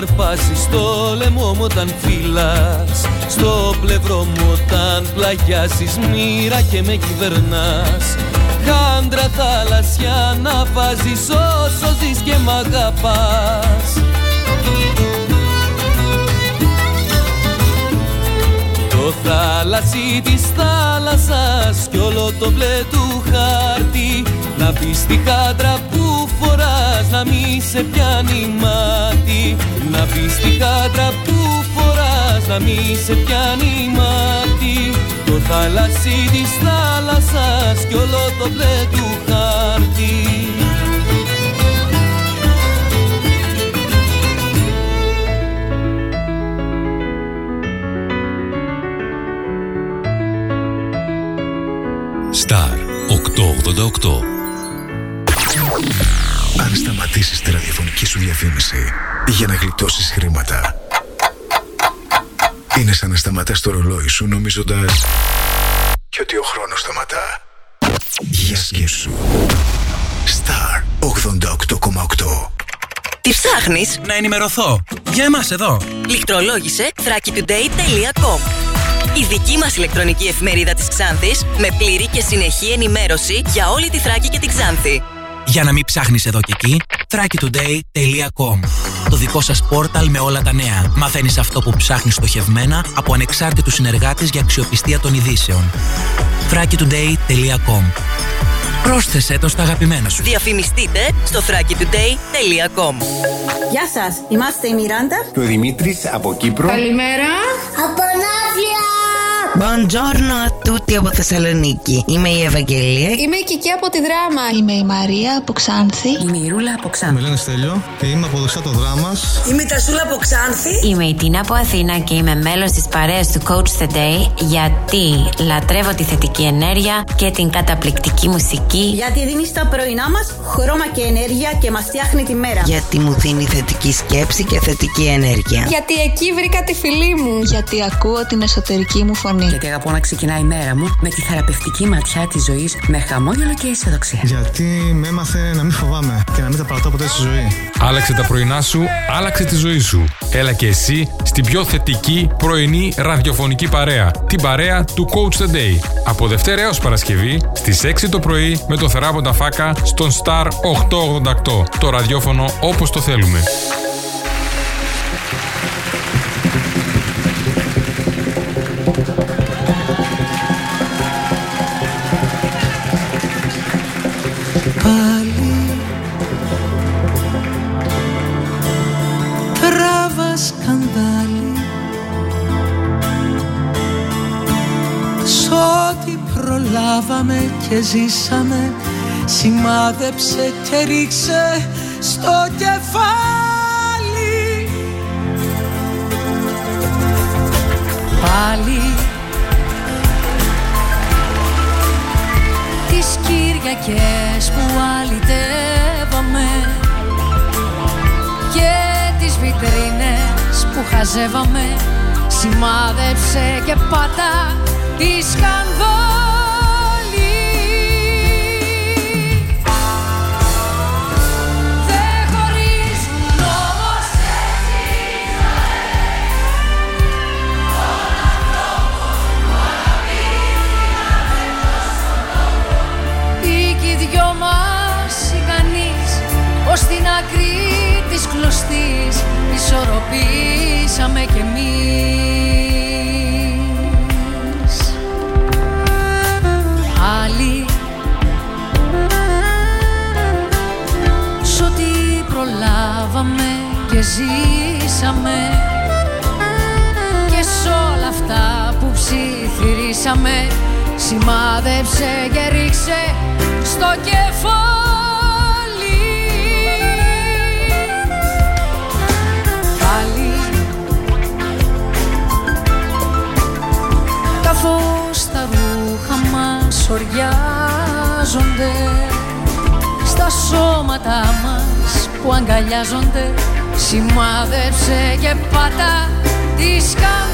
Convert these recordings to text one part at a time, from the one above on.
είσαι και μ' αρπάσεις στο λαιμό μου όταν φύλας Στο πλευρό μου όταν πλαγιάσεις μοίρα και με κυβερνάς. Χάντρα θάλασσια να βάζεις όσο ζεις και μ' αγαπάς. Το θάλασσι της θάλασσας κι όλο το μπλε του χάρτη Να πεις τη χάντρα που φοράς να μη σε πιάνει μάτι Να πεις τη χάντρα που φοράς να μη σε πιάνει μάτι Το θάλασσι της θάλασσας κι όλο το μπλε του χάρτη. Star 888 Αν σταματήσεις τη ραδιοφωνική σου διαφήμιση για να γλιτώσεις χρήματα είναι σαν να σταματάς το ρολόι σου νομίζοντας και ότι ο χρόνος σταματά. Για σκέψου. Star 88,8 Τι ψάχνεις; Να ενημερωθώ. Για εμάς εδώ. Λιχτρολόγησε thrakitoday.com Η δική μας ηλεκτρονική εφημερίδα της Ξάνθης με πλήρη και συνεχή ενημέρωση για όλη τη Θράκη και την Ξάνθη. Για να μην ψάχνεις εδώ και εκεί, thrakitoday.com Το δικό σας πόρταλ με όλα τα νέα. Μαθαίνεις αυτό που ψάχνεις στοχευμένα από ανεξάρτητους συνεργάτες για αξιοπιστία των ειδήσεων. thrakitoday.com Πρόσθεσέ το στα αγαπημένα σου. Διαφημιστείτε στο thrakitoday.com Γεια σας, είμαστε η Μιράντα Και ο Δημήτρης από Κύπρο. Καλημέρα Από Ναύλια! Buongiorno a tutti από Θεσσαλονίκη. Είμαι η Ευαγγελία. Είμαι η Κική από τη Δράμα Είμαι η Μαρία από Ξάνθη. Είμαι η Ρούλα από Ξάνθη. Με λένε Στέλιο και είμαι από δεξιά το δράμα. Είμαι η Τασούλα από Ξάνθη. Είμαι η Τίνα από Αθήνα και είμαι μέλος της παρέας του Coach the Day γιατί λατρεύω τη θετική ενέργεια και την καταπληκτική μουσική. Γιατί δίνεις στα πρωινά μας χρώμα και ενέργεια και μας φτιάχνει τη μέρα. Γιατί μου δίνει θετική σκέψη και θετική ενέργεια. Γιατί εκεί βρήκα τη φιλή μου. Γιατί ακούω την εσωτερική μου φωνή. Γιατί αγαπώ να ξεκινάει η μέρα μου με τη θεραπευτική ματιά της ζωής με χαμόγελο και αισιοδοξία. Γιατί με έμαθε να μην φοβάμαι και να μην τα παρατώ ποτέ στη ζωή. Άλλαξε τα πρωινά σου, άλλαξε τη ζωή σου. Έλα και εσύ στην πιο θετική πρωινή ραδιοφωνική παρέα. Την παρέα του Coach the Day. Από Δευτέρα έως Παρασκευή στις 6 το πρωί με το θεράποντα φάκα στον Star 888. Το ραδιόφωνο όπως το θέλουμε. Πάλι και ζήσαμε. Σημάδεψε και ρίξε στο κεφάλι. Πάλι. Τις Κυριακές που αλυτεύαμε Και τις βιτρίνες που χαζεύαμε Σημάδεψε και πάτα τη σκανδάλη ως την άκρη της κλωστής ισορροπήσαμε κι εμείς. Άλλοι σ' ό,τι προλάβαμε και ζήσαμε και σ' όλα αυτά που ψιθυρίσαμε σημάδεψε και ρίξε στο κεφάλι μας οριάζονται στα σώματα μας που αγκαλιάζονται. Σημάδεψε και πάτα τη σκανδάλη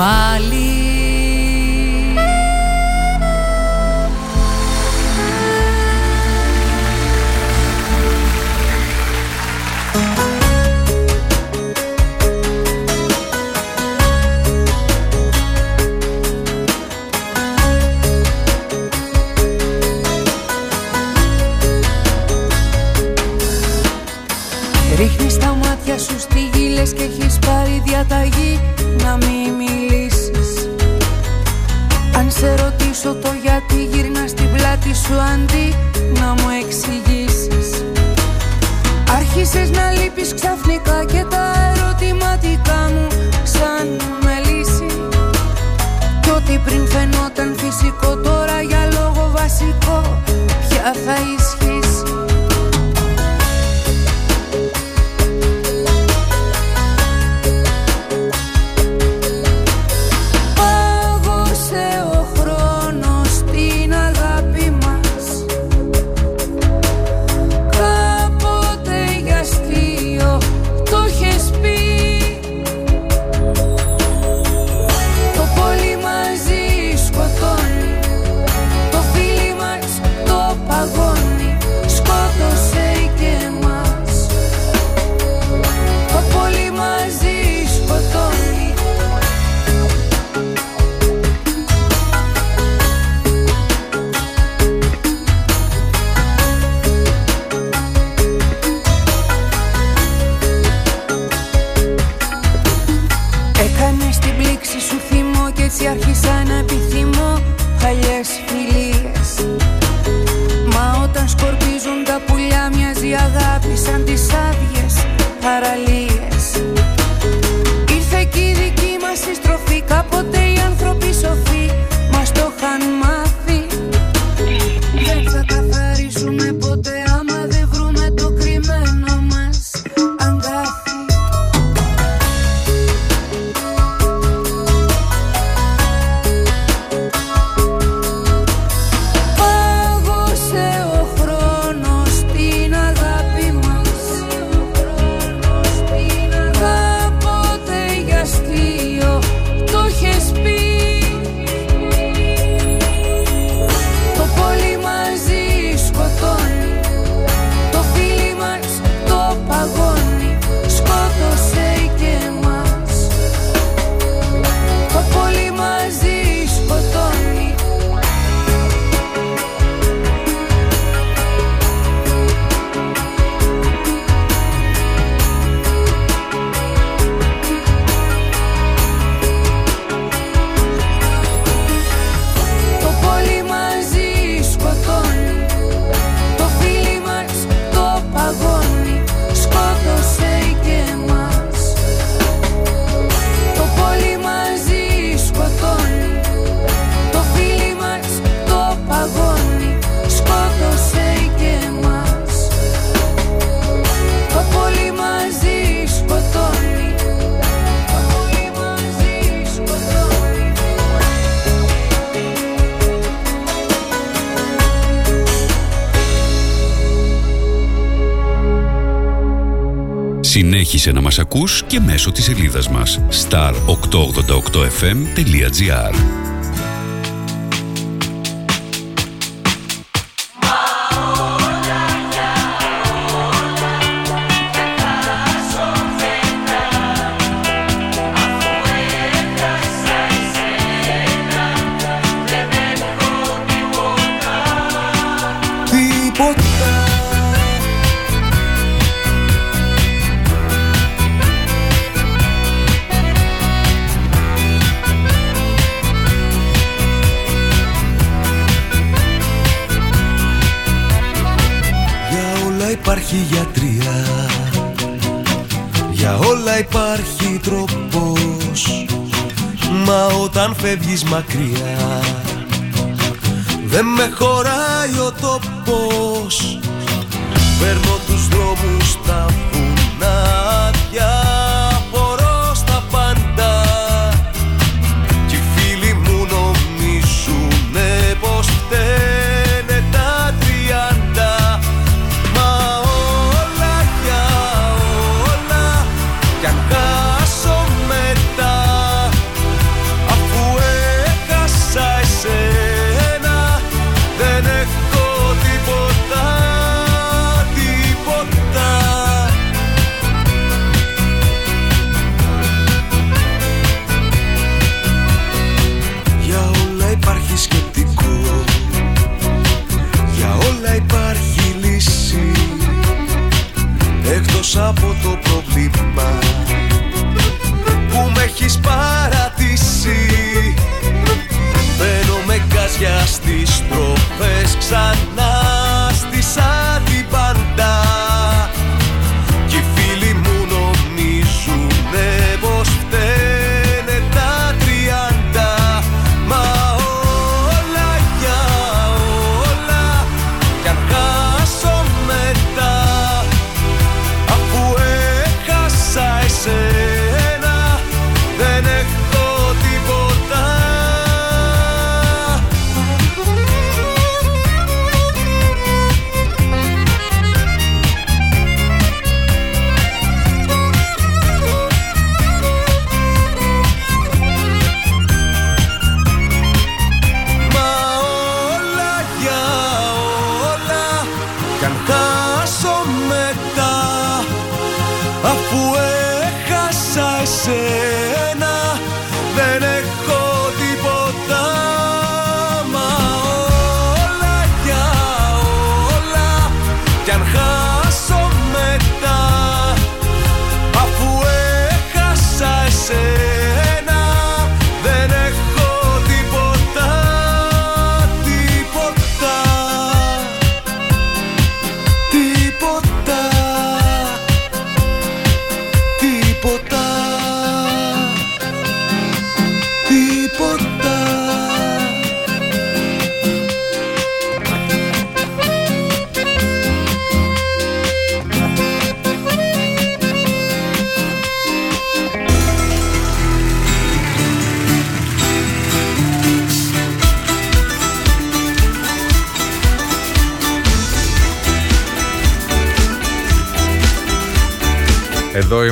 πάλι. Ρίχνεις τα μάτια σου στη γη και έχεις πάρει διαταγή να μην μιλήσεις σε ρωτήσω το γιατί γυρνάς στην πλάτη σου αντί να μου εξηγήσεις. Αρχίσε να λείπεις ξαφνικά και τα ερωτηματικά μου σαν με λύση Κι ό,τι πριν φαινόταν φυσικό τώρα για λόγο βασικό πια θα ισχύει ακούς και μέσω της σελίδας μας. star888fm.gr υπάρχει τρόπος. Μα όταν φεύγεις μακριά Δεν με χωράει ο τόπος. Παίρνω τους δρόμους τα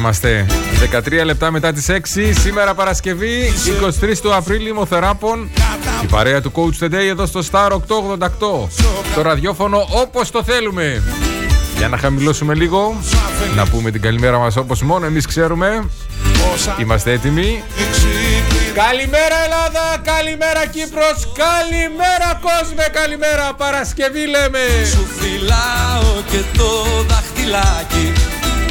είμαστε 13 λεπτά μετά τις 6 Σήμερα Παρασκευή 23 του Απρίλη Μοθεράπων Η παρέα του Coach Today εδώ στο Star 888 Το ραδιόφωνο όπως το θέλουμε. Για να χαμηλώσουμε λίγο Να πούμε την καλημέρα μας όπως μόνο εμείς ξέρουμε. Είμαστε έτοιμοι. Καλημέρα Ελλάδα, καλημέρα Κύπρος, καλημέρα κόσμε, καλημέρα Παρασκευή λέμε! Σου φυλάω και το δαχτυλάκι.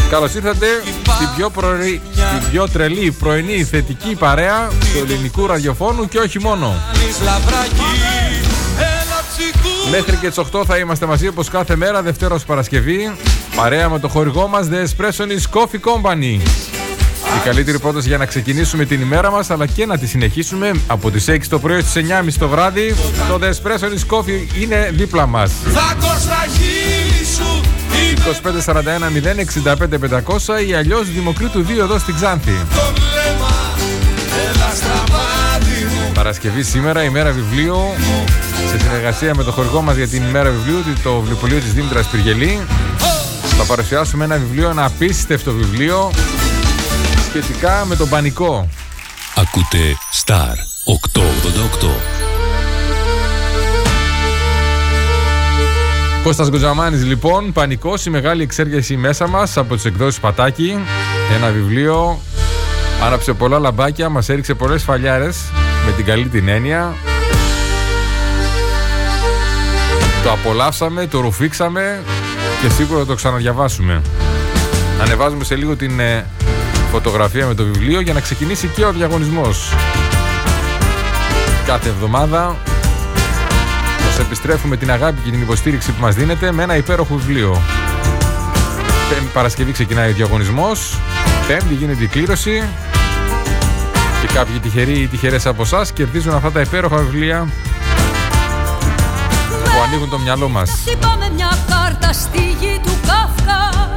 Καλώς ήρθατε στην πιο, πρωί, στην πιο τρελή πρωινή θετική παρέα του ελληνικού ραδιοφώνου και όχι μόνο. Μέχρι και τις 8 θα είμαστε μαζί όπως κάθε μέρα Δευτέρα ως Παρασκευή παρέα με το χορηγό μας The Espressonis Coffee Company. Η καλύτερη πρόταση για να ξεκινήσουμε την ημέρα μας αλλά και να τη συνεχίσουμε από τις 6 το πρωί στις 9.30 το βράδυ το The Espressonis Coffee είναι δίπλα μας. 2541 065 ή αλλιώς Δημοκρίτου 2 εδώ στην Ξάνθη. Παρασκευή σήμερα, ημέρα βιβλίου σε συνεργασία με το χορηγό μας για την ημέρα βιβλίου το βιβλιοπωλείο της Δήμητρας Πυργελή θα παρουσιάσουμε ένα βιβλίο, ένα απίστευτο βιβλίο σχετικά με τον πανικό. Ακούτε Star 888 Κώστας Γκοζαμάνης λοιπόν, πανικός, η μεγάλη εξέργεση μέσα μας από τις εκδόσεις Πατάκη. Ένα βιβλίο, άναψε πολλά λαμπάκια, μας έριξε πολλές φαλιάρες με την καλή την έννοια. Το απολαύσαμε, το ρουφήξαμε και σίγουρα το ξαναδιαβάσουμε. Ανεβάζουμε σε λίγο την ε, φωτογραφία με το βιβλίο για να ξεκινήσει και ο διαγωνισμός. Κάθε εβδομάδα επιστρέφουμε την αγάπη και την υποστήριξη που μας δίνετε με ένα υπέροχο βιβλίο. Πέμπτη Παρασκευή ξεκινάει ο διαγωνισμός, Πέμπτη γίνεται η κλήρωση. Και κάποιοι τυχεροί ή τυχερές από εσάς κερδίζουν αυτά τα υπέροχα βιβλία που ανοίγουν το μυαλό μας. Χτυπάμε μια κάρτα στη γη του Κάφκα.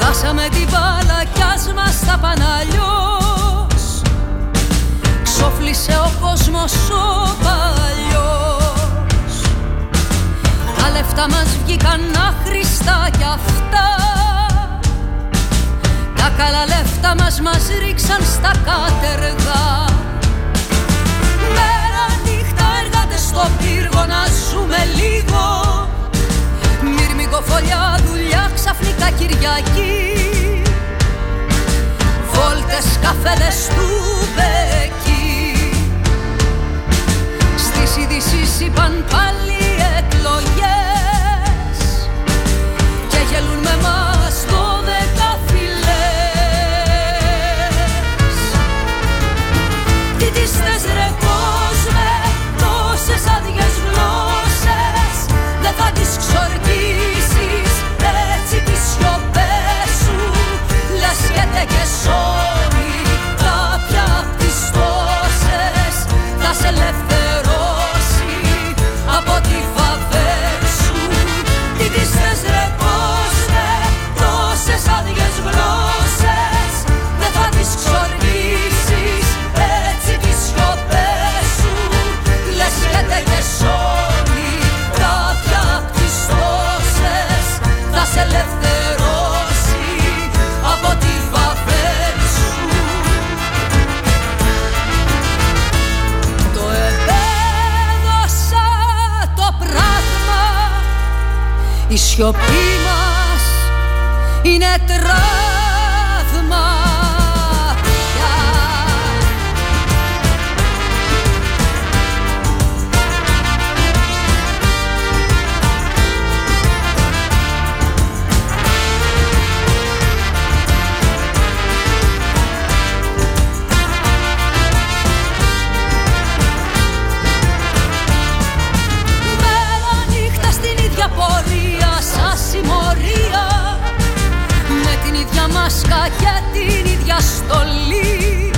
Χάσαμε την μπάλα κι ας μας τα παναλιώς Ξόφλησε ο κόσμος ο παλιός τα λεφτά μας βγήκαν άχρηστα κι αυτά. Τα καλά λεφτά μας μας ρίξαν στα κάτεργα. Μέρα νύχτα εργάτες στο πύργο να ζούμε λίγο. Μυρμικοφολιά δουλειά ξαφνικά Κυριακή. Βόλτες καφέδες του Μπεκί Στις ειδήσεις είπαν πάλι γελούν με μας το δεκαφιλές Τι τις θες ρε κόσμε τόσες άδειες γλώσσες δεν θα τις ξορκίσεις έτσι τις σιωπές σου λες και και σώνει σιωπή μας είναι τραύμα μάσκα και την ίδια στολή.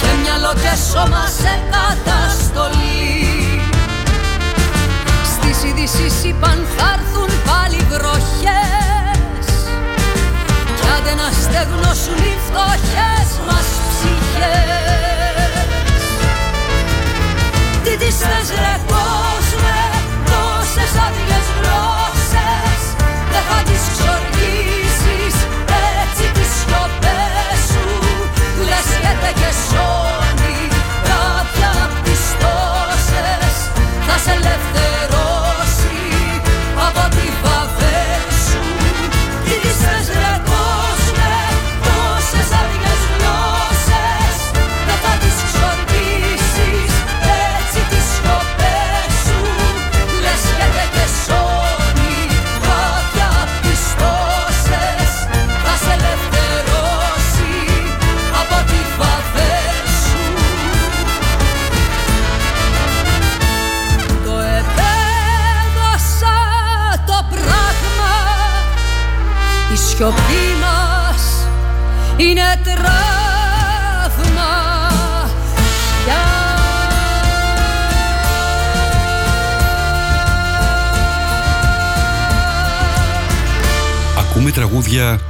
Και μυαλό και σώμα σε καταστολή. Στις ειδήσεις είπαν θα έρθουν πάλι βροχές. Κι άντε να στεγνώσουν οι φτωχές μας ψυχές. Τι τις θες ρε κόσμε Τόσες άδειες γλώσσες Δεν θα τις ξορκίσεις So.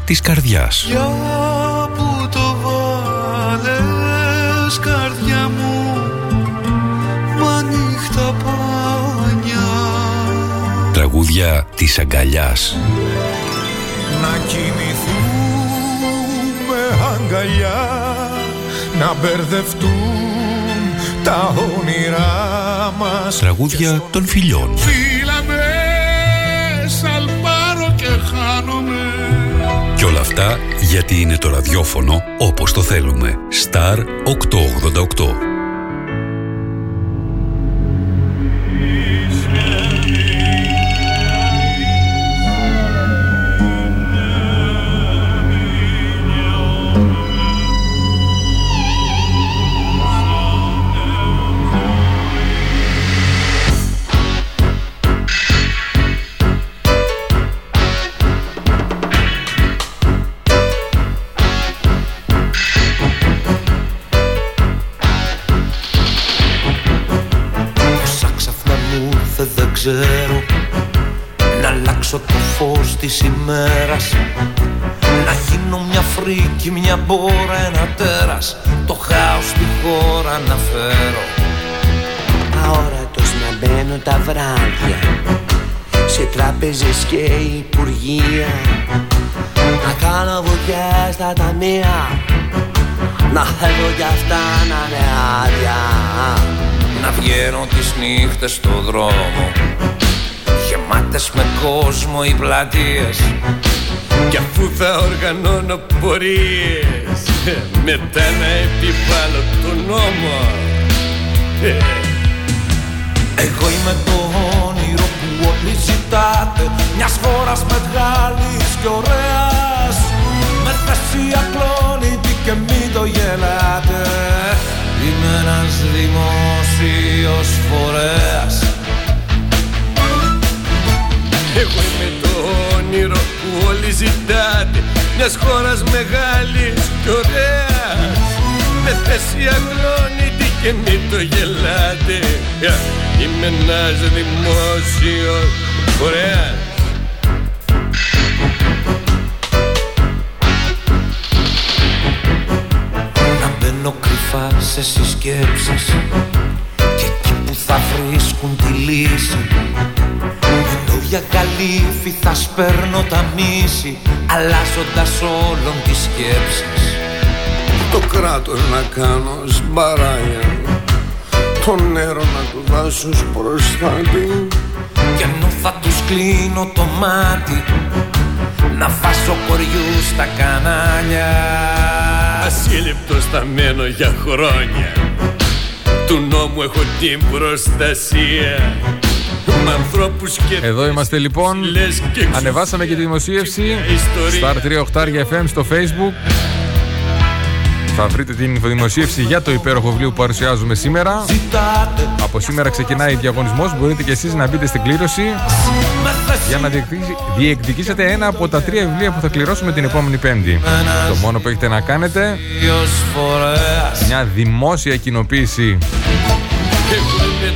Της καρδιάς. Για που το βάλες καρδιά μου Μα νύχτα πάνια Τραγούδια της αγκαλιάς. Να κοιμηθούμε αγκαλιά Να μπερδευτούν τα όνειρά μας Τραγούδια των φιλιών. Και όλα αυτά γιατί είναι το ραδιόφωνο όπως το θέλουμε. Star 888. Μπόρα, ένα τέρας Το χάος στη χώρα να φέρω. Αόρατος να μπαίνω τα βράδια Σε τράπεζες και υπουργεία. Να κάνω βουτιά στα ταμεία Να θέλω κι αυτά να είναι άδεια. Να βγαίνω τις νύχτες στο δρόμο Γεμάτες με κόσμο οι πλατείες. Κι αφού θα οργανώνω πορείες Μετά να επιβάλλω τον νόμο. Ε, Εγώ είμαι το όνειρο που όλοι ζητάτε. Μιας χώρας μεγάλης και ωραίας. Με θέση ακλόνητη και μην το γελάτε. Είμαι ένας δημόσιος φορέας Εγώ είμαι το όνειρο που όλοι ζητάτε Μιας χώρας μεγάλης και ωραίας. Με θέση αγνώνητη και μην το γελάτε. Ε, Είμαι ένας δημόσιος φορέας Να μπαίνω κρυφά σε συσκέψεις Και εκεί που θα βρίσκουν τη λύση. Ενώ για καλύφη θα σπέρνω τα μίση Αλλάζοντας όλων τις σκέψεις. Το κράτος να κάνω σμπαράγια Το νερό να του δάσω προστάτη. Κι ενώ θα τους κλείνω το μάτι Να βάζω κοριού στα κανάλια. Ασύλληπτο θα μένω για χρόνια Του νόμου έχω την προστασία. Με ανθρώπους και Εδώ είμαστε λοιπόν. λες και Ανεβάσαμε και τη δημοσίευση. Ιστορία. Star 3 FM στο Facebook. Θα βρείτε την δημοσίευση για το υπέροχο βιβλίο που παρουσιάζουμε σήμερα. Από σήμερα ξεκινάει διαγωνισμός. Μπορείτε και εσείς να μπείτε στην κλήρωση για να διεκδικήσει- διεκδικήσετε ένα από τα τρία βιβλία που θα κληρώσουμε την επόμενη Πέμπτη. Το μόνο που έχετε να κάνετε μια δημόσια κοινοποίηση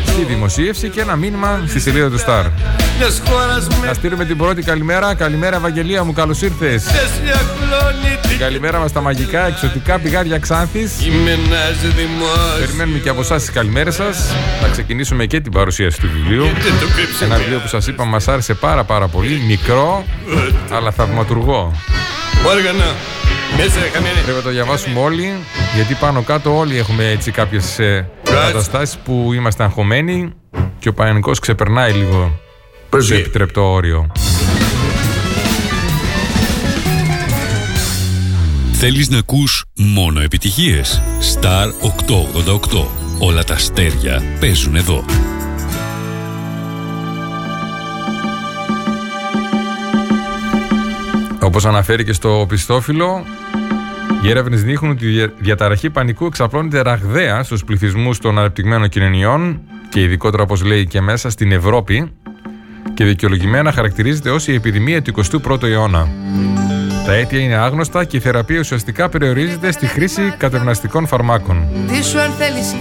στη δημοσίευση και ένα μήνυμα στη σελίδα του Star. Μιας χώρας με Να στείλουμε την πρώτη καλημέρα. Καλημέρα, Ευαγγελία μου, καλώς ήρθες. θέση αγνώνητη Καλημέρα μας στα μαγικά εξωτικά πηγάδια Ξάνθης. Είμαι ένας δημόσιος Περιμένουμε και από εσάς τις καλημέρες σας. Θα ξεκινήσουμε και την παρουσίαση του βιβλίου. Δεν το κρύψε Ένα βιβλίο που σας είπα μας άρεσε πάρα πάρα πολύ. Μικρό, αλλά θαυματουργό. Όργανο Μέσα ρε χαμένη Πρέπει να το διαβάσουμε όλοι, γιατί πάνω κάτω όλοι έχουμε έτσι κάποιες καταστάσεις που είμαστε αγχωμένοι και ο πανικό ξεπερνάει λίγο το επιτρεπτό όριο. Θέλεις να ακούς μόνο επιτυχίες; Star 888. Όλα τα αστέρια παίζουν εδώ. Όπως αναφέρει και στο πιστόφυλλο, οι έρευνες δείχνουν ότι η δια- διαταραχή πανικού εξαπλώνεται ραγδαία στους πληθυσμούς των αναπτυγμένων κοινωνιών και ειδικότερα, όπως λέει και μέσα, στην Ευρώπη και δικαιολογημένα χαρακτηρίζεται ως η επιδημία του 21ου αιώνα. Τα αίτια είναι άγνωστα και η θεραπεία ουσιαστικά περιορίζεται στη χρήση κατευναστικών φαρμάκων.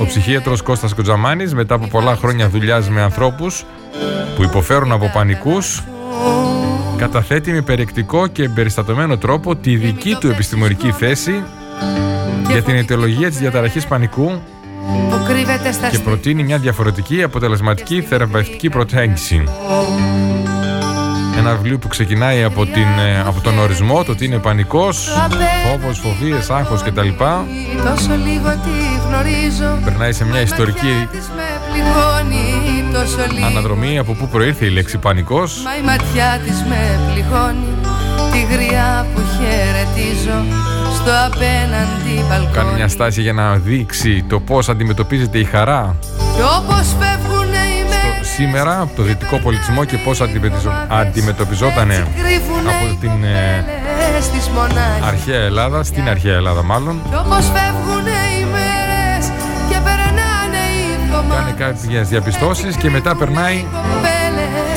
Ο ψυχίατρος Κώστας Κοτζαμάνης μετά από πολλά χρόνια δουλειάς με ανθρώπους που υποφέρουν από πανικούς καταθέτει με περιεκτικό και εμπεριστατωμένο τρόπο τη δική του επιστημονική θέση για την αιτιολογία της διαταραχής πανικού και προτείνει μια διαφορετική αποτελεσματική θεραπευτική προσέγγιση. Ένα βιβλίο που ξεκινάει από, την, ε, από τον ορισμό, το τι είναι πανικός, φόβος, φοβίες, άγχος κτλ. Περνάει σε μια ιστορική αναδρομή από πού προήρθε η λέξη πανικός; Μα η ματιά της με πληγώνει, τη γριά που χαιρετίζω στο απέναντι μπαλκόνι. Κάνει μια στάση για να δείξει το πώς αντιμετωπίζεται η χαρά. Και όπως φεύγουν οι μέρες σήμερα από το δυτικό πολιτισμό και πώς αντιμετωπιζόταν από την ε, αρχαία Ελλάδα, στην αρχαία Ελλάδα μάλλον. Και όπως φεύγουν οι μέρες και περνάνε οι Κάνει κάποιες διαπιστώσεις και μετά περνάει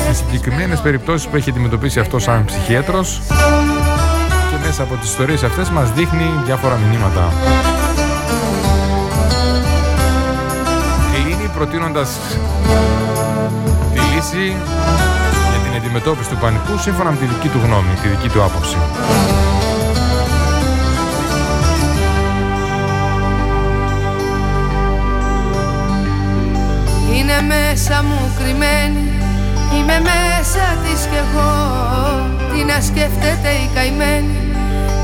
σε συγκεκριμένες περιπτώσεις που έχει αντιμετωπίσει αυτός σαν ψυχίατρος και μέσα από τις ιστορίες αυτές μας δείχνει διάφορα μηνύματα. Κλείνει προτείνοντας τη λύση για την αντιμετώπιση του πανικού σύμφωνα με τη δική του γνώμη, τη δική του άποψη. Είναι μέσα μου κρυμμένη. Είμαι μέσα της κι εγώ. Τι να σκέφτεται η καημένη.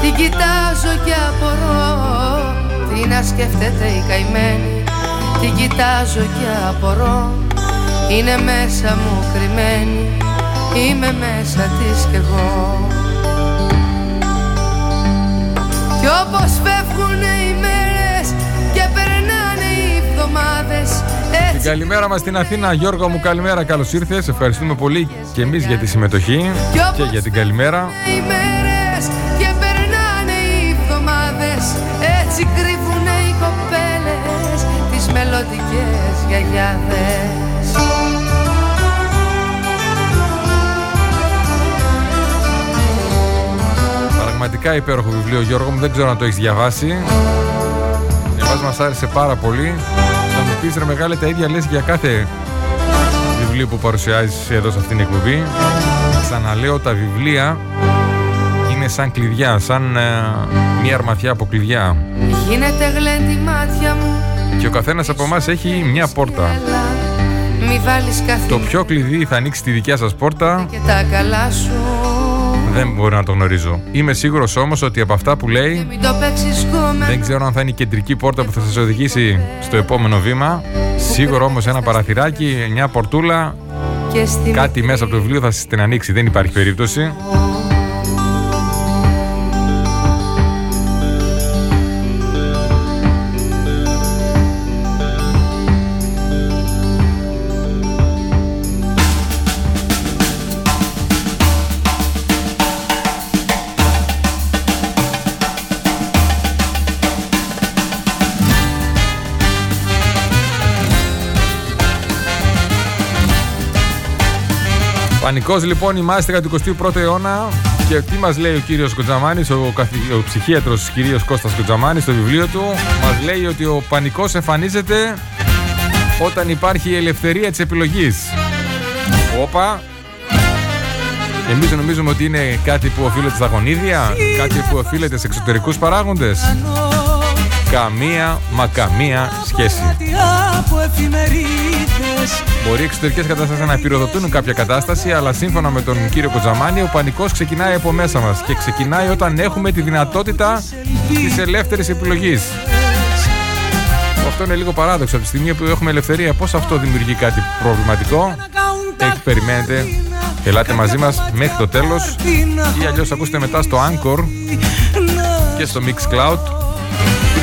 Την κοιτάζω και απορώ. Τι να σκέφτεται η καημένη. Την κοιτάζω και απορώ. Είναι μέσα μου κρυμμένη. Είμαι μέσα της κι εγώ. Κι όπως φεύγουν οι μέρες Και περνάνε οι εβδομάδες την καλημέρα μας στην Αθήνα, Γιώργο μου, καλημέρα, καλώς ήρθες. Ευχαριστούμε πολύ και εμείς για τη συμμετοχή και για την καλημέρα. Οι μέρες και περνάνε οι εβδομάδες Έτσι κρύβουνε οι κοπέλες τις μελλοντικές γιαγιάδες Πραγματικά υπέροχο βιβλίο Γιώργο μου, δεν ξέρω αν το έχεις διαβάσει. Εμάς μας άρεσε πάρα πολύ. Θα μου πεις ρε μεγάλε τα ίδια λες για κάθε βιβλίο που παρουσιάζεις εδώ σε αυτήν την εκπομπή. Ξαναλέω τα βιβλία είναι σαν κλειδιά, σαν ε, μια αρμαθιά από κλειδιά. Γίνεται γλέντι μάτια μου Και ο καθένας από εμάς έχει μια πόρτα. Μη βάλεις καθή Το ποιο κλειδί θα ανοίξει τη δικιά σας πόρτα και τα καλά σου δεν μπορώ να το γνωρίζω. Είμαι σίγουρος όμως ότι από αυτά που λέει Μην το παίξεις κόμμα δεν ξέρω αν θα είναι η κεντρική πόρτα που θα σας οδηγήσει στο επόμενο βήμα. Σίγουρο όμως ένα παραθυράκι, μια πορτούλα, και στη κάτι μέσα από το βιβλίο θα σας την ανοίξει. Δεν υπάρχει περίπτωση. Πανικός λοιπόν η του 21ου αιώνα και τι μας λέει ο κύριος Κοτζαμάνης, ο, καθη... ο ψυχίατρος κύριος Κώστας Κοτζαμάνης στο βιβλίο του μας λέει ότι ο πανικός εμφανίζεται όταν υπάρχει η ελευθερία της επιλογής. Όπα, εμείς νομίζουμε ότι είναι κάτι που οφείλεται στα γονίδια, κάτι που οφείλεται σε εξωτερικούς παράγοντες. Καμία μα καμία σχέση. Μπορεί οι εξωτερικές καταστάσεις να πυροδοτούν κάποια κατάσταση, αλλά σύμφωνα με τον κύριο Κοτζαμάνη, ο πανικός ξεκινάει από μέσα μας και ξεκινάει όταν έχουμε τη δυνατότητα της ελεύθερης επιλογής. Αυτό είναι λίγο παράδοξο. Από τη στιγμή που έχουμε ελευθερία, πώς αυτό δημιουργεί κάτι προβληματικό; Έχει περιμένετε. Ελάτε μαζί μας μέχρι το τέλος ή αλλιώς ακούστε μετά στο Anchor και στο Mixcloud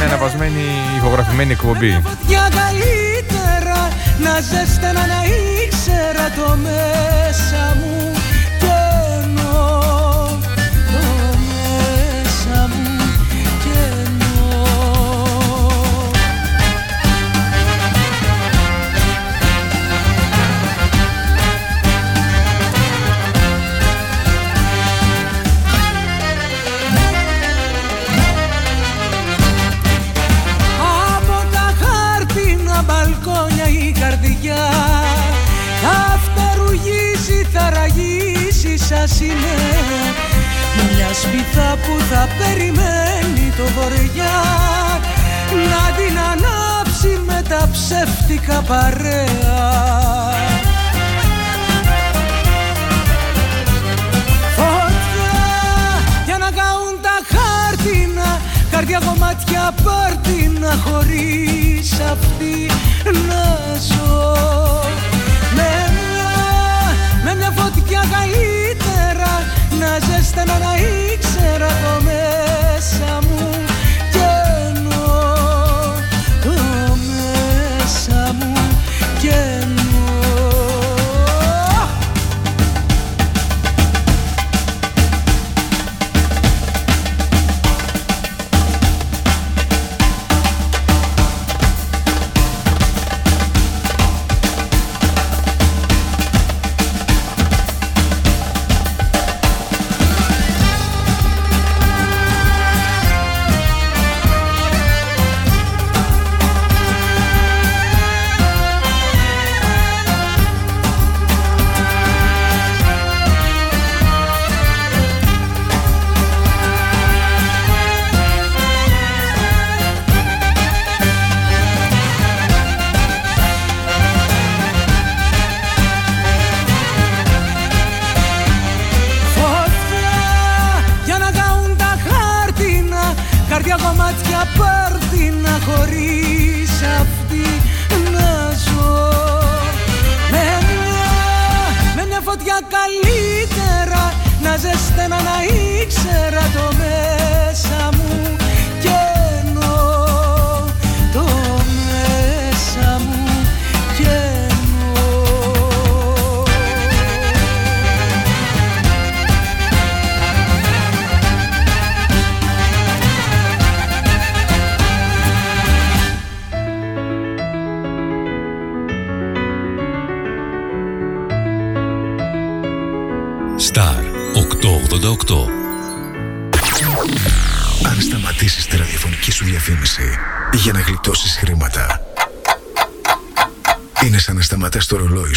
είναι αναβασμένη ηχογραφημένη εκπομπή. Για καλύτερα να ζέστανα να ήξερα το μέσα μου είναι. Μια σπιθά που θα περιμένει το βοριά να την ανάψει με τα ψεύτικα παρέα. Φωτιά για να καούν τα χάρτινα. Καρδιά κομμάτια πάρτινα. Χωρίς αυτή να ζω. Με μια, με μια φωτιά καλύτερα να ζέστανα να ήξερα το μέσα μου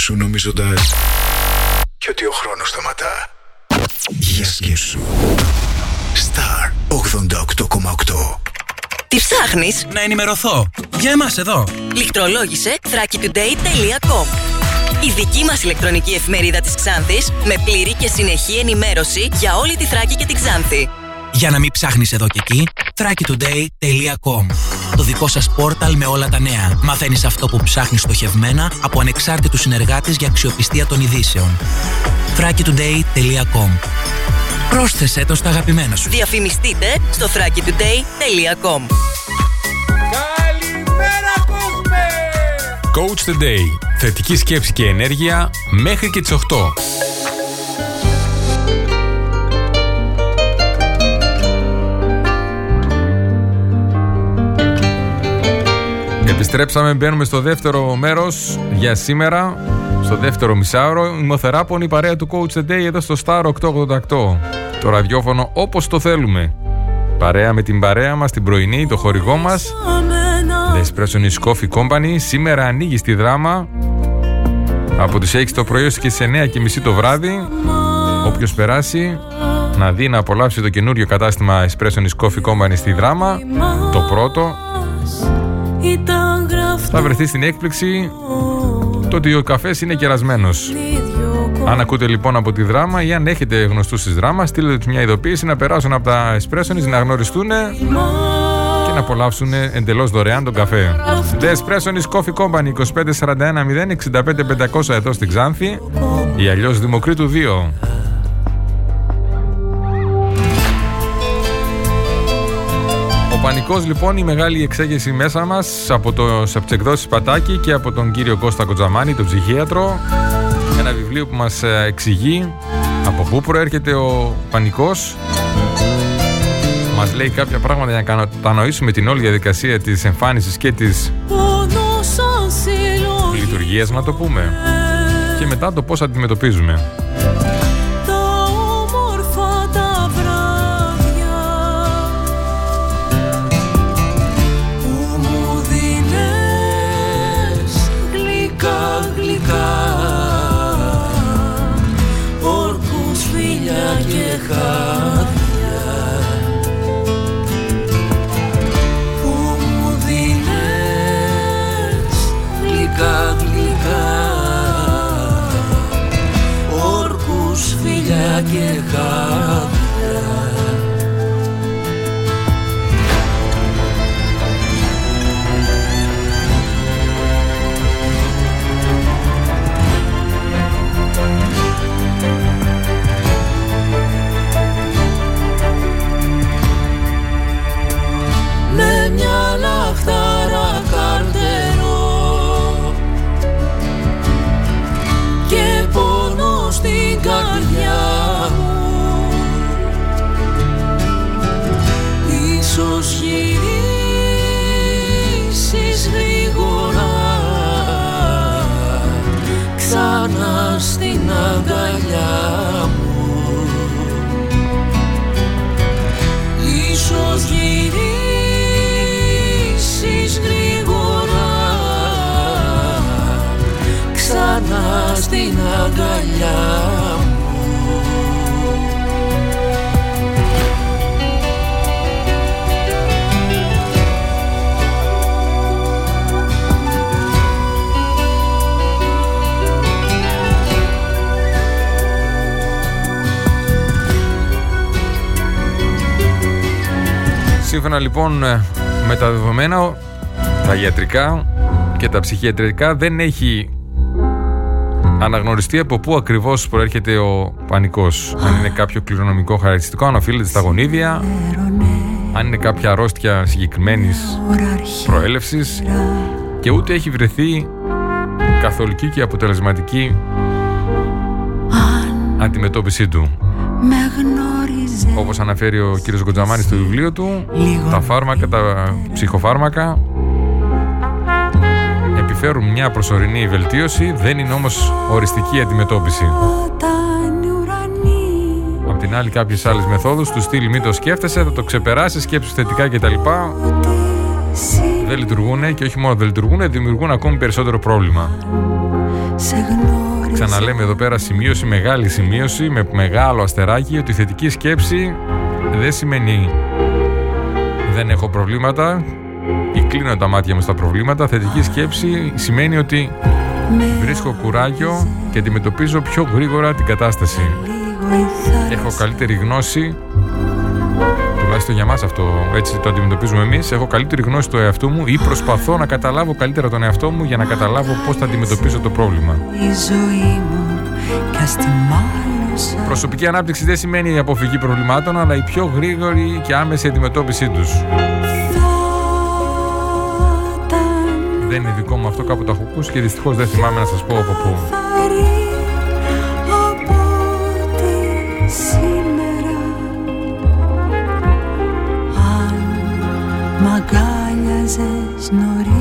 σου νομίζοντας και ότι ο χρόνος σταματά. Για σκέψου. Star 88,8 Τι ψάχνεις; Να ενημερωθώ. Για εμάς εδώ. Λιχτρολόγησε thrakitoday.com Η δική μας ηλεκτρονική εφημερίδα της Ξάνθης με πλήρη και συνεχή ενημέρωση για όλη τη Θράκη και την Ξάνθη. Για να μην ψάχνεις εδώ και εκεί, thrakitoday.com Το δικό σας πόρταλ με όλα τα νέα. Μαθαίνεις αυτό που ψάχνεις στοχευμένα από ανεξάρτητους συνεργάτες για αξιοπιστία των ειδήσεων. thrakitoday.com Πρόσθεσέ το στα αγαπημένα σου. Διαφημιστείτε στο thrakitoday.com Καλημέρα κόσμε! Coach the Day. Θετική σκέψη και ενέργεια μέχρι και τις 8. Επιστρέψαμε, μπαίνουμε στο δεύτερο μέρος για σήμερα, στο δεύτερο μισάωρο. Ημοθεράπων η παρέα του Coach the Day εδώ στο Star 888. Το ραδιόφωνο όπως το θέλουμε. Παρέα με την παρέα μας, την πρωινή, το χορηγό μας. The Espresso News Coffee Company. Σήμερα ανοίγει στη δράμα από τις 6 το πρωί έως και στις 9 και μισή το βράδυ. Όποιος περάσει να δει να απολαύσει το καινούριο κατάστημα Espresso News Coffee Company στη δράμα. Το πρώτο Ήταν θα βρεθεί στην έκπληξη το ότι ο καφές είναι κερασμένος. Αν ακούτε λοιπόν από τη δράμα ή αν έχετε γνωστούς της δράμα, στείλτε τους μια ειδοποίηση να περάσουν από τα Espresso News, να γνωριστούν και να απολαύσουν εντελώς δωρεάν τον καφέ. The Espresso News Coffee Company 2541 065 500 εδώ στην Ξάνθη ή αλλιώς Δημοκρίτου 2. Πανικός λοιπόν, η μεγάλη εξέγεση μέσα μας από, το, από τις εκδόσεις Πατάκη και από τον κύριο Κώστα Κοτζαμάνη, τον ψυχίατρο. Ένα βιβλίο που μας ε, εξηγεί από πού προέρχεται ο πανικός. Μας λέει κάποια πράγματα για να κατανοήσουμε την όλη διαδικασία της εμφάνισης και της Πόνος σαν συλλογή λειτουργίας, να το πούμε. Και μετά το πώς αντιμετωπίζουμε. Σύμφωνα λοιπόν ε, με τα δεδομένα, τα ιατρικά και τα ψυχιατρικά δεν έχει αναγνωριστεί από πού ακριβώς προέρχεται ο πανικός. Αν είναι κάποιο κληρονομικό χαρακτηριστικό, αν οφείλεται στα γονίδια, αν είναι κάποια αρρώστια συγκεκριμένης προέλευσης και ούτε έχει βρεθεί καθολική και αποτελεσματική αντιμετώπιση του. Με γνώριζε Όπως αναφέρει ο κύριος Γκοτζαμάνης στο βιβλίο του, τα φάρμακα, τα ψυχοφάρμακα επιφέρουν μια προσωρινή βελτίωση, δεν είναι όμως οριστική αντιμετώπιση. όταν ουρανοί Απ' την άλλη κάποιες άλλες μεθόδους του στυλ μην το σκέφτεσαι, θα το ξεπεράσεις, σκέψου θετικά κτλ. Δεν λειτουργούν και όχι μόνο δεν λειτουργούν, δημιουργούν ακόμη περισσότερο πρόβλημα. σε γνώριζε Ξαναλέμε εδώ πέρα σημείωση, μεγάλη σημείωση με μεγάλο αστεράκι ότι η θετική σκέψη δεν σημαίνει δεν έχω προβλήματα ή κλείνω τα μάτια μου στα προβλήματα. Θετική σκέψη σημαίνει ότι βρίσκω κουράγιο και αντιμετωπίζω πιο γρήγορα την κατάσταση. Έχω καλύτερη γνώση τουλάχιστον για μας αυτό. Έτσι το αντιμετωπίζουμε εμείς. Έχω καλύτερη γνώση του εαυτού μου ή προσπαθώ να καταλάβω καλύτερα τον εαυτό μου για να καταλάβω πώς θα αντιμετωπίσω το πρόβλημα. Η ζωή μου κι ας τη μάλωσα Προσωπική ανάπτυξη δεν σημαίνει η αποφυγή προβλημάτων αλλά η πιο γρήγορη και άμεση αντιμετώπιση τους. Δεν είναι δικό μου αυτό κάπου το έχω ακούσει και δυστυχώς δεν θυμάμαι να σας πω από πού но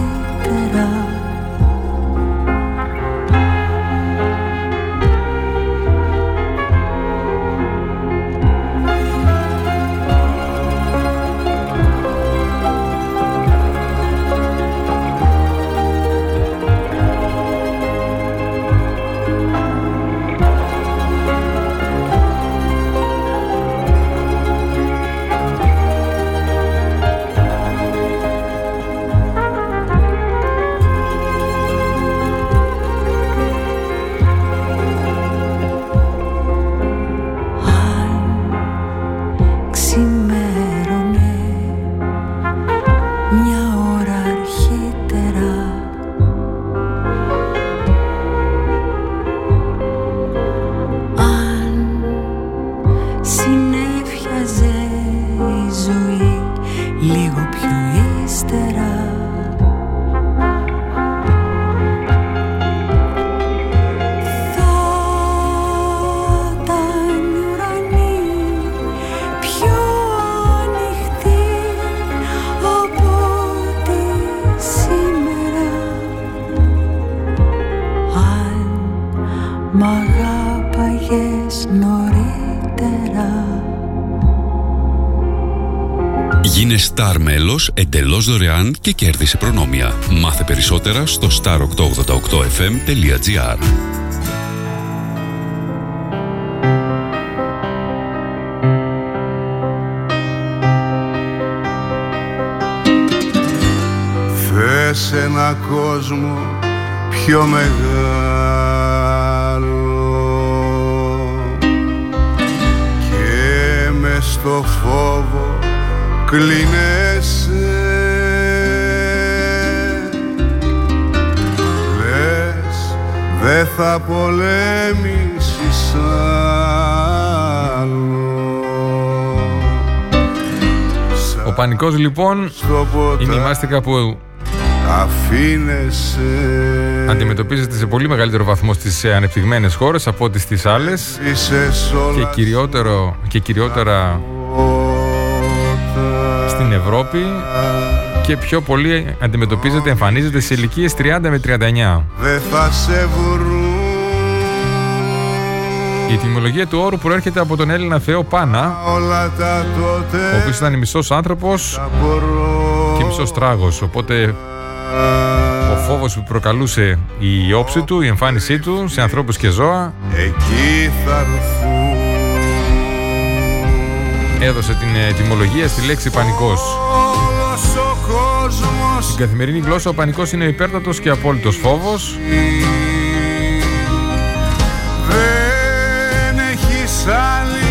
Star μέλος εντελώς δωρεάν και κέρδισε προνόμια. Μάθε περισσότερα στο star888fm.gr Θες ένα κόσμο πιο μεγάλο στο φόβο κλείνεσαι. Λες δε θα πολέμησεις άλλο Ο πανικός λοιπόν είναι η μάστικα που αφήνεσαι. αντιμετωπίζεται σε πολύ μεγαλύτερο βαθμό στις ανεπτυγμένες χώρες από ό,τι στις άλλες. Και, κυριότερο, και κυριότερα στην Ευρώπη και πιο πολύ αντιμετωπίζεται, εμφανίζεται σε ηλικίες 30 με 39. Δεν θα σε βρουν Η ετοιμολογία του όρου προέρχεται από τον Έλληνα Θεό Πάνα, όλα τα τότε ο οποίος ήταν μισός άνθρωπος και μισός τράγος. Οπότε ο φόβος που προκαλούσε η όψη του, η εμφάνισή του σε ανθρώπους και ζώα εκεί θα έρθουν έδωσε την ετοιμολογία στη λέξη πανικός. Όλος ο κόσμος Στην καθημερινή γλώσσα ο πανικός είναι ο υπέρτατος και απόλυτος φόβος δεν έχεις άλλη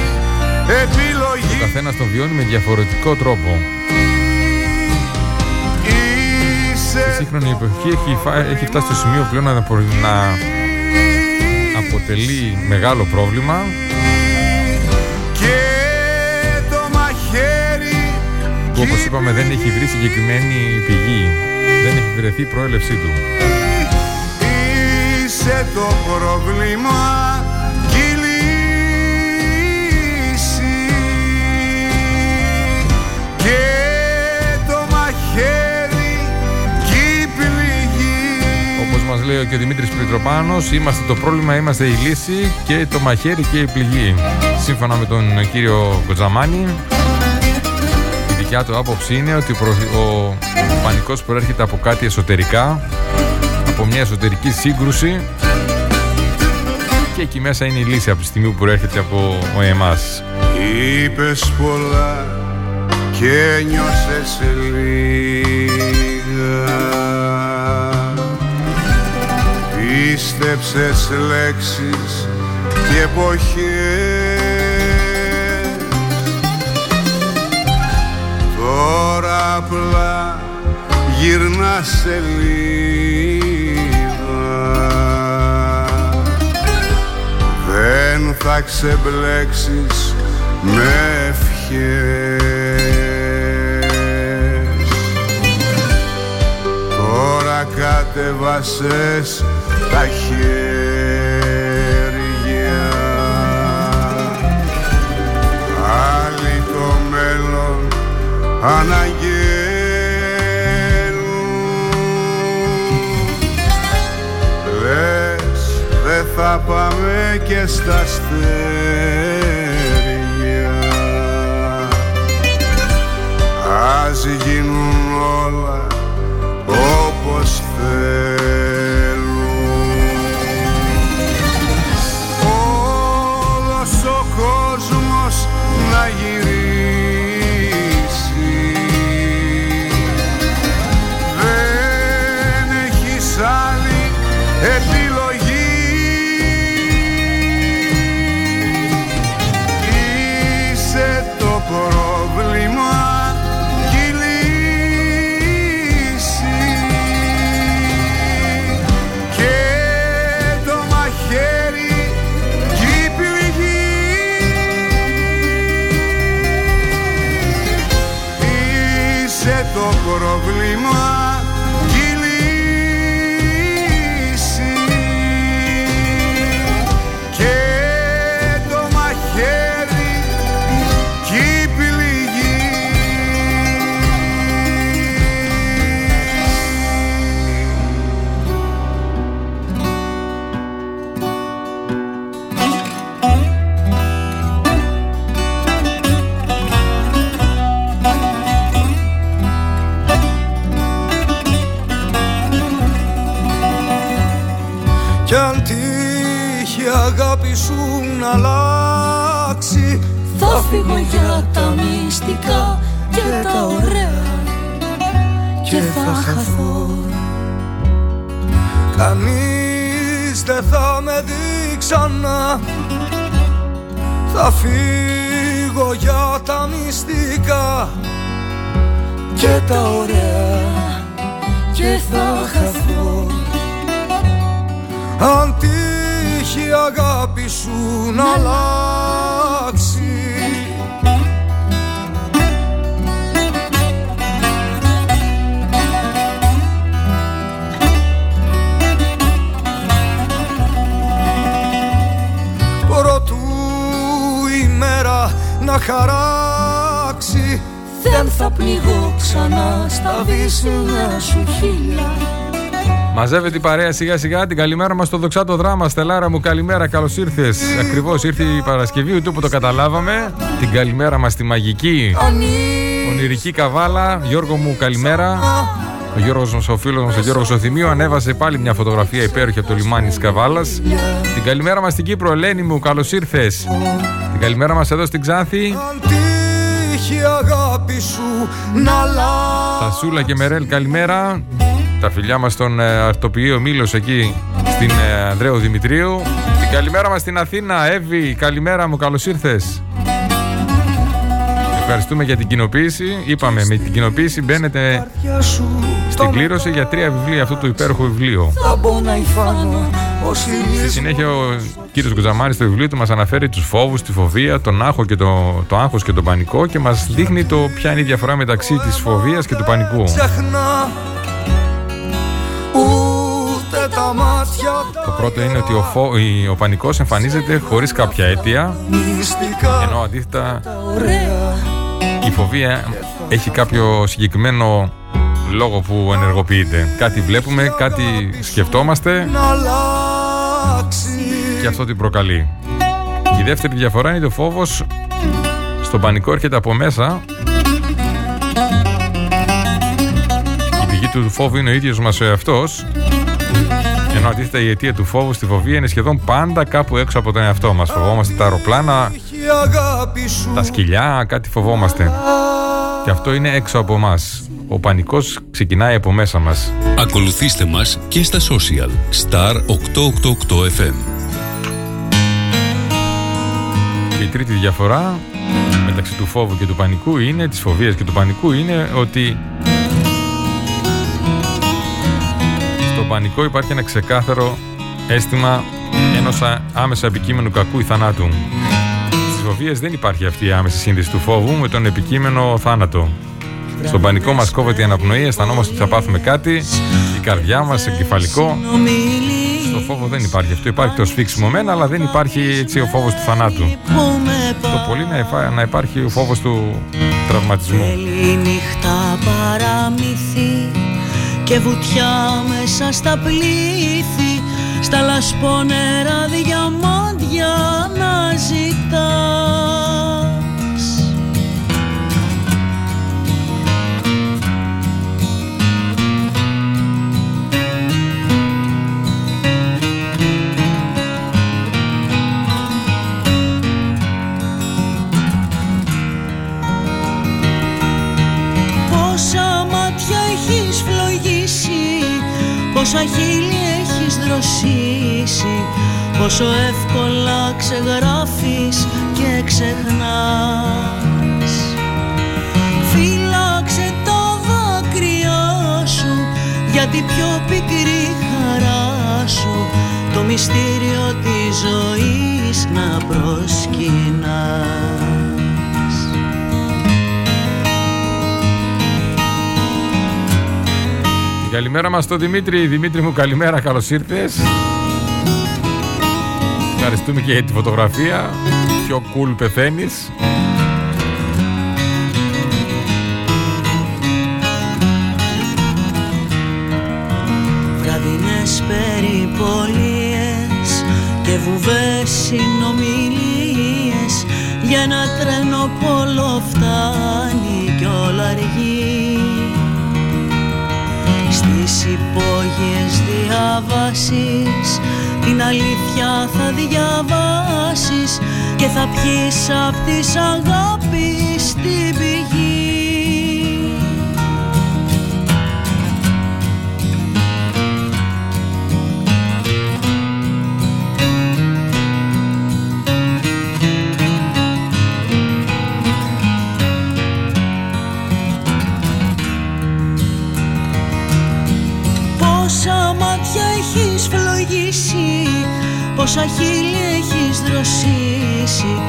επιλογή Ο καθένας τον βιώνει με διαφορετικό τρόπο. Η Είσαι σύγχρονη εποχή έχει, φα- έχει φτάσει στο σημείο πλέον να, απο- να αποτελεί μεγάλο πρόβλημα που όπως είπαμε δεν έχει βρει συγκεκριμένη πηγή. Δεν έχει βρεθεί η προέλευσή του. Είσαι το πρόβλημα κι η λύση και το μαχαίρι κι η πληγή Όπως μας λέει και ο Δημήτρης Πριτροπάνος, είμαστε το πρόβλημα, είμαστε η λύση και το μαχαίρι και η πληγή. Σύμφωνα με τον κύριο Κοτζαμάνη, η δικιά του άποψη είναι ότι ο, προ- ο πανικός προέρχεται από κάτι εσωτερικά, από μια εσωτερική σύγκρουση και εκεί μέσα είναι η λύση από τη στιγμή που προέρχεται από εμάς. Είπες πολλά και νιώσες λίγα Πίστεψες λέξεις και εποχές Τώρα απλά γυρνά σελίδα δεν θα ξεμπλέξεις με ευχές. Τώρα κατεβάσες τα χέρια αναγγέλουν Λες δεν θα πάμε και στα αστέρια Ας γίνουν όλα όπως θέλουν σου να αλλάξει. Θα φύγω για τα μυστικά και τα ωραία και θα χαθώ. Κανείς δεν θα με δει ξανά. Θα φύγω Φύγω για τα μυστικά και τα ωραία και θα χαθώ. αν τύχει η αγάπη σου να αλλάξει. Προτού η μέρα να χαράξει δεν θα πληγώ ξανά στα βύσσινα σου χείλια Μαζεύεται η παρέα σιγά σιγά την καλημέρα μας στο δοξάτο δράμα. Στελάρα μου, καλημέρα, καλώς ήρθες. Ακριβώς ήρθε η Παρασκευή, ούτε που το καταλάβαμε. Την καλημέρα μας στη μαγική ονειρική καβάλα. Γιώργο μου, καλημέρα. Ο Γιώργος μας, ο φίλος μας, ο Γιώργος Οθυμίου ανέβασε πάλι μια φωτογραφία υπέροχη από το λιμάνι της Καβάλας. Την καλημέρα μας στην Κύπρο, Ελένη μου, καλώς ήρθες. Την καλημέρα μας εδώ στην Ξάνθη. αγάπη σου να Σούλα και Μερέλ, καλημέρα. Τα φιλιά μας στον ε, αρτοποιείο Μήλος εκεί στην ε, Ανδρέου Δημητρίου. Την καλημέρα μας στην Αθήνα. Εύη, καλημέρα μου, καλώς ήρθες. Ευχαριστούμε για την κοινοποίηση. Είπαμε, με την κοινοποίηση μπαίνετε στην κλήρωση για τρία βιβλία αυτού του υπέροχου βιβλίου. Στη συνέχεια ο κύριος Γκουζαμάνης στο βιβλίο του μας αναφέρει τους φόβους, τη φοβία, τον άγχο και το, το άγχος και τον πανικό και μας δείχνει το ποια είναι η διαφορά μεταξύ της φοβίας και του πανικού. Το πρώτο είναι ότι ο, φο... ο πανικός εμφανίζεται χωρίς κάποια αίτια ενώ αντίθετα η φοβία έχει κάποιο συγκεκριμένο λόγο που ενεργοποιείται. Κάτι βλέπουμε, κάτι σκεφτόμαστε και αυτό την προκαλεί. Η δεύτερη διαφορά είναι ότι ο φόβος στον πανικό έρχεται από μέσα η πηγή του φόβου είναι ο ίδιος μας ο εαυτός ενώ αντίθετα η αιτία του φόβου στη φοβία είναι σχεδόν πάντα κάπου έξω από τον εαυτό μας. Φοβόμαστε τα αεροπλάνα, τα σκυλιά, κάτι φοβόμαστε. Και αυτό είναι έξω από εμά. Ο πανικός ξεκινάει από μέσα μας. Ακολουθήστε μας και στα social. Star 888 FM. Και η τρίτη διαφορά μεταξύ του φόβου και του πανικού είναι, της φοβίας και του πανικού είναι ότι πανικό υπάρχει ένα ξεκάθαρο αίσθημα ενός άμεσα επικείμενου κακού ή θανάτου. Στις φοβίες δεν υπάρχει αυτή η άμεση σύνδεση του φόβου με τον επικείμενο θάνατο. Στον πανικό μας κόβεται η αναπνοή, αισθανόμαστε ότι θα πάθουμε κάτι, η καρδιά μας, εγκεφαλικό. Στο φόβο δεν υπάρχει αυτό. Υπάρχει το σφίξιμο μένα, αλλά δεν υπάρχει έτσι ο φόβος του θανάτου. Το πολύ να υπάρχει ο φόβος του τραυματισμού και βουτιά μέσα στα πλήθη στα λασπόνερα διαμάντια να ζητάς Πόσα χείλη έχεις δροσίσει Πόσο εύκολα ξεγράφεις και ξεχνάς. Φύλαξε το δάκρυά σου Για την πιο πικρή χαρά σου Το μυστήριο της ζωής να προσκυνάς Καλημέρα μας στον Δημήτρη. Δημήτρη μου καλημέρα, καλώς ήρθες. Ευχαριστούμε και για τη φωτογραφία. Πιο cool πεθαίνεις. Βραδινές περιπολίες και βουβές συνομιλίες για ένα τρένο πόλο διαβάσεις. Την αλήθεια θα διαβάσεις και θα πιείς απ' της αγάπης την πηγή Πόσα χείλη έχεις δροσίσει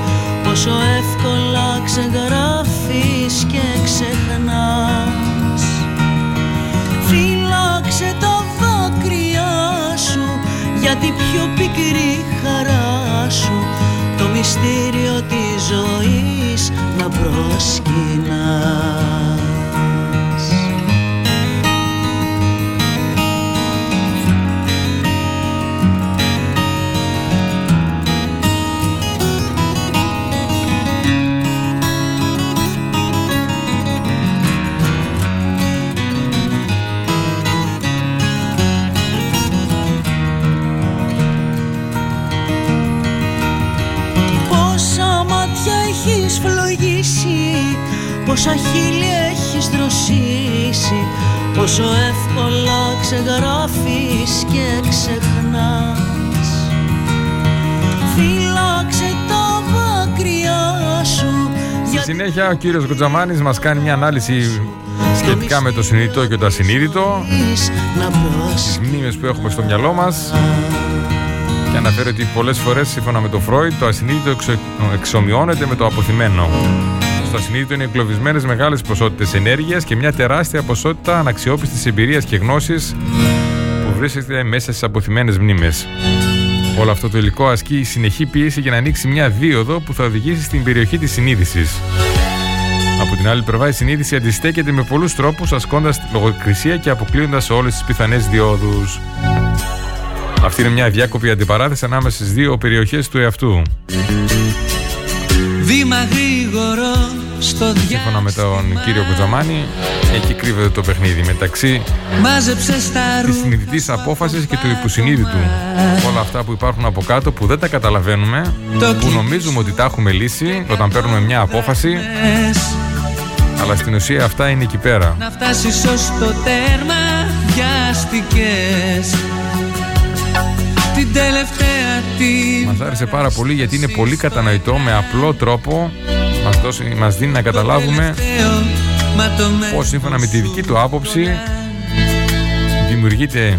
Πόσο εύκολα ξεγράφεις και ξεχνάς. Φύλαξε τα δάκρυά σου Για την πιο πικρή χαρά σου Το μυστήριο της ζωής να προσκυνάς Πόσα χείλη έχεις δροσίσει Πόσο εύκολα ξεγράφεις και ξεχνάς. Φύλαξε τα μακριά σου Στη συνέχεια ο κύριος Γκοτζαμάνης μας κάνει μια ανάλυση σχετικά με το συνειδητό και το ασυνείδητο. τις μνήμες που έχουμε στο μυαλό μας. Και αναφέρει ότι πολλές φορές σύμφωνα με το Φρόιτ το ασυνείδητο εξομοιώνεται με το αποθυμένο στο ασυνείδητο είναι εγκλωβισμένες μεγάλες ποσότητες ενέργειας και μια τεράστια ποσότητα αναξιόπιστης εμπειρίας και γνώσης που βρίσκεται μέσα στις αποθυμένες μνήμες. Όλο αυτό το υλικό ασκεί συνεχή πίεση για να ανοίξει μια δίωδο που θα οδηγήσει στην περιοχή της συνείδησης. Από την άλλη πλευρά, η συνείδηση αντιστέκεται με πολλούς τρόπους, ασκώντας λογοκρισία και αποκλείοντας όλες τις πιθανές διόδους. Αυτή είναι μια διάκοπη αντιπαράθεση ανάμεσα στις δύο περιοχές του εαυτού. Βήμα γρήγορο στο Σύμφωνα με τον κύριο Κουτζαμάνη, εκεί κρύβεται το παιχνίδι μεταξύ της συνειδητή απόφασης και του υποσυνείδητου. Όλα αυτά που υπάρχουν από κάτω που δεν τα καταλαβαίνουμε, που νομίζουμε ότι τα έχουμε λύσει όταν παίρνουμε μια απόφαση. Αλλά στην ουσία αυτά είναι εκεί πέρα. Να φτάσεις ως το τέρμα, βιάστηκες. Την τελευταία τη. Μας άρεσε πάρα πολύ γιατί είναι πολύ κατανοητό με απλό τρόπο μας, δώσει, μας δίνει να καταλάβουμε πως σύμφωνα με τη δική του άποψη δημιουργείται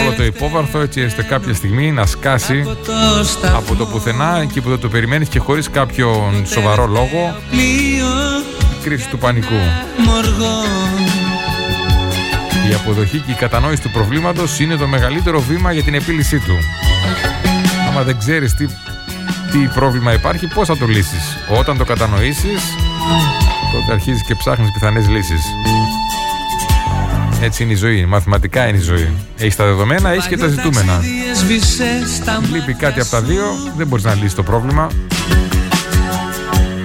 όλο το υπόβαρθο έτσι ώστε κάποια στιγμή να σκάσει από το πουθενά εκεί που δεν το περιμένεις και χωρίς κάποιον σοβαρό λόγο η κρίση του πανικού. Η αποδοχή και η κατανόηση του προβλήματος είναι το μεγαλύτερο βήμα για την επίλυσή του. Άμα δεν ξέρεις τι τι πρόβλημα υπάρχει, πώς θα το λύσεις. Όταν το κατανοήσεις, τότε αρχίζεις και ψάχνεις πιθανές λύσεις. Έτσι είναι η ζωή. Μαθηματικά είναι η ζωή. Έχεις τα δεδομένα, έχεις και τα ζητούμενα. Λείπει κάτι από τα δύο, δεν μπορείς να λύσεις το πρόβλημα.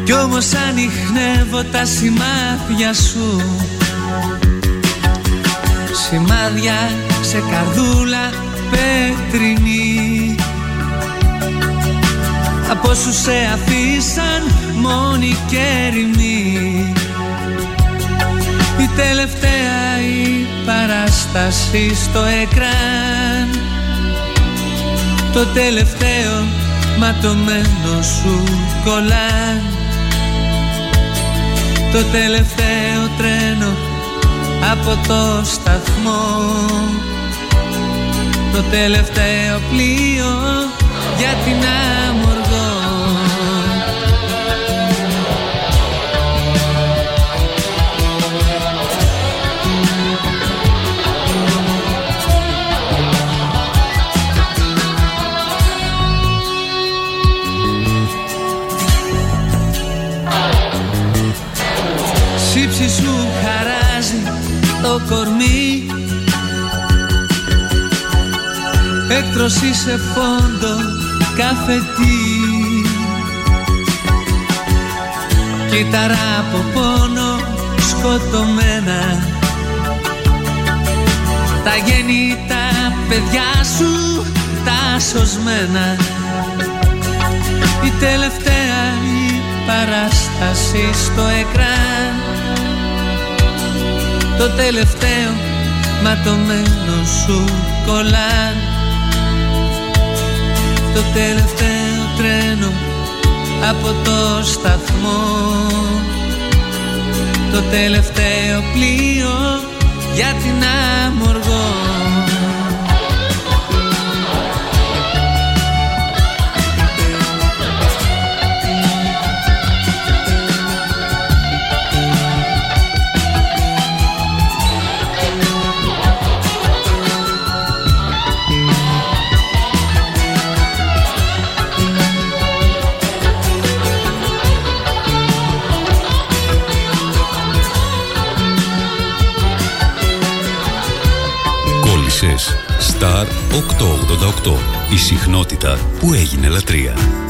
Κι όμως ανοιχνεύω τα σημάδια σου Σημάδια σε καρδούλα πέτρινη από όσους σε αφήσαν μόνοι και ερημοί η τελευταία η παράσταση στο εκράν. Το τελευταίο ματωμένο σου κολλάν. Το τελευταίο τρένο από το σταθμό. Το τελευταίο πλοίο για την άμοργο Έκτρωση σε φόντο καφετή Κύτταρα από πόνο σκοτωμένα. Τα γέννη τα παιδιά σου τα σωσμένα. Η τελευταία η παράσταση στο εκράν. Το τελευταίο ματωμένο σου κολλάν το τελευταίο τρένο από το σταθμό. Το τελευταίο πλοίο για την Αμοργό 888. Η συχνότητα που έγινε λατρεία.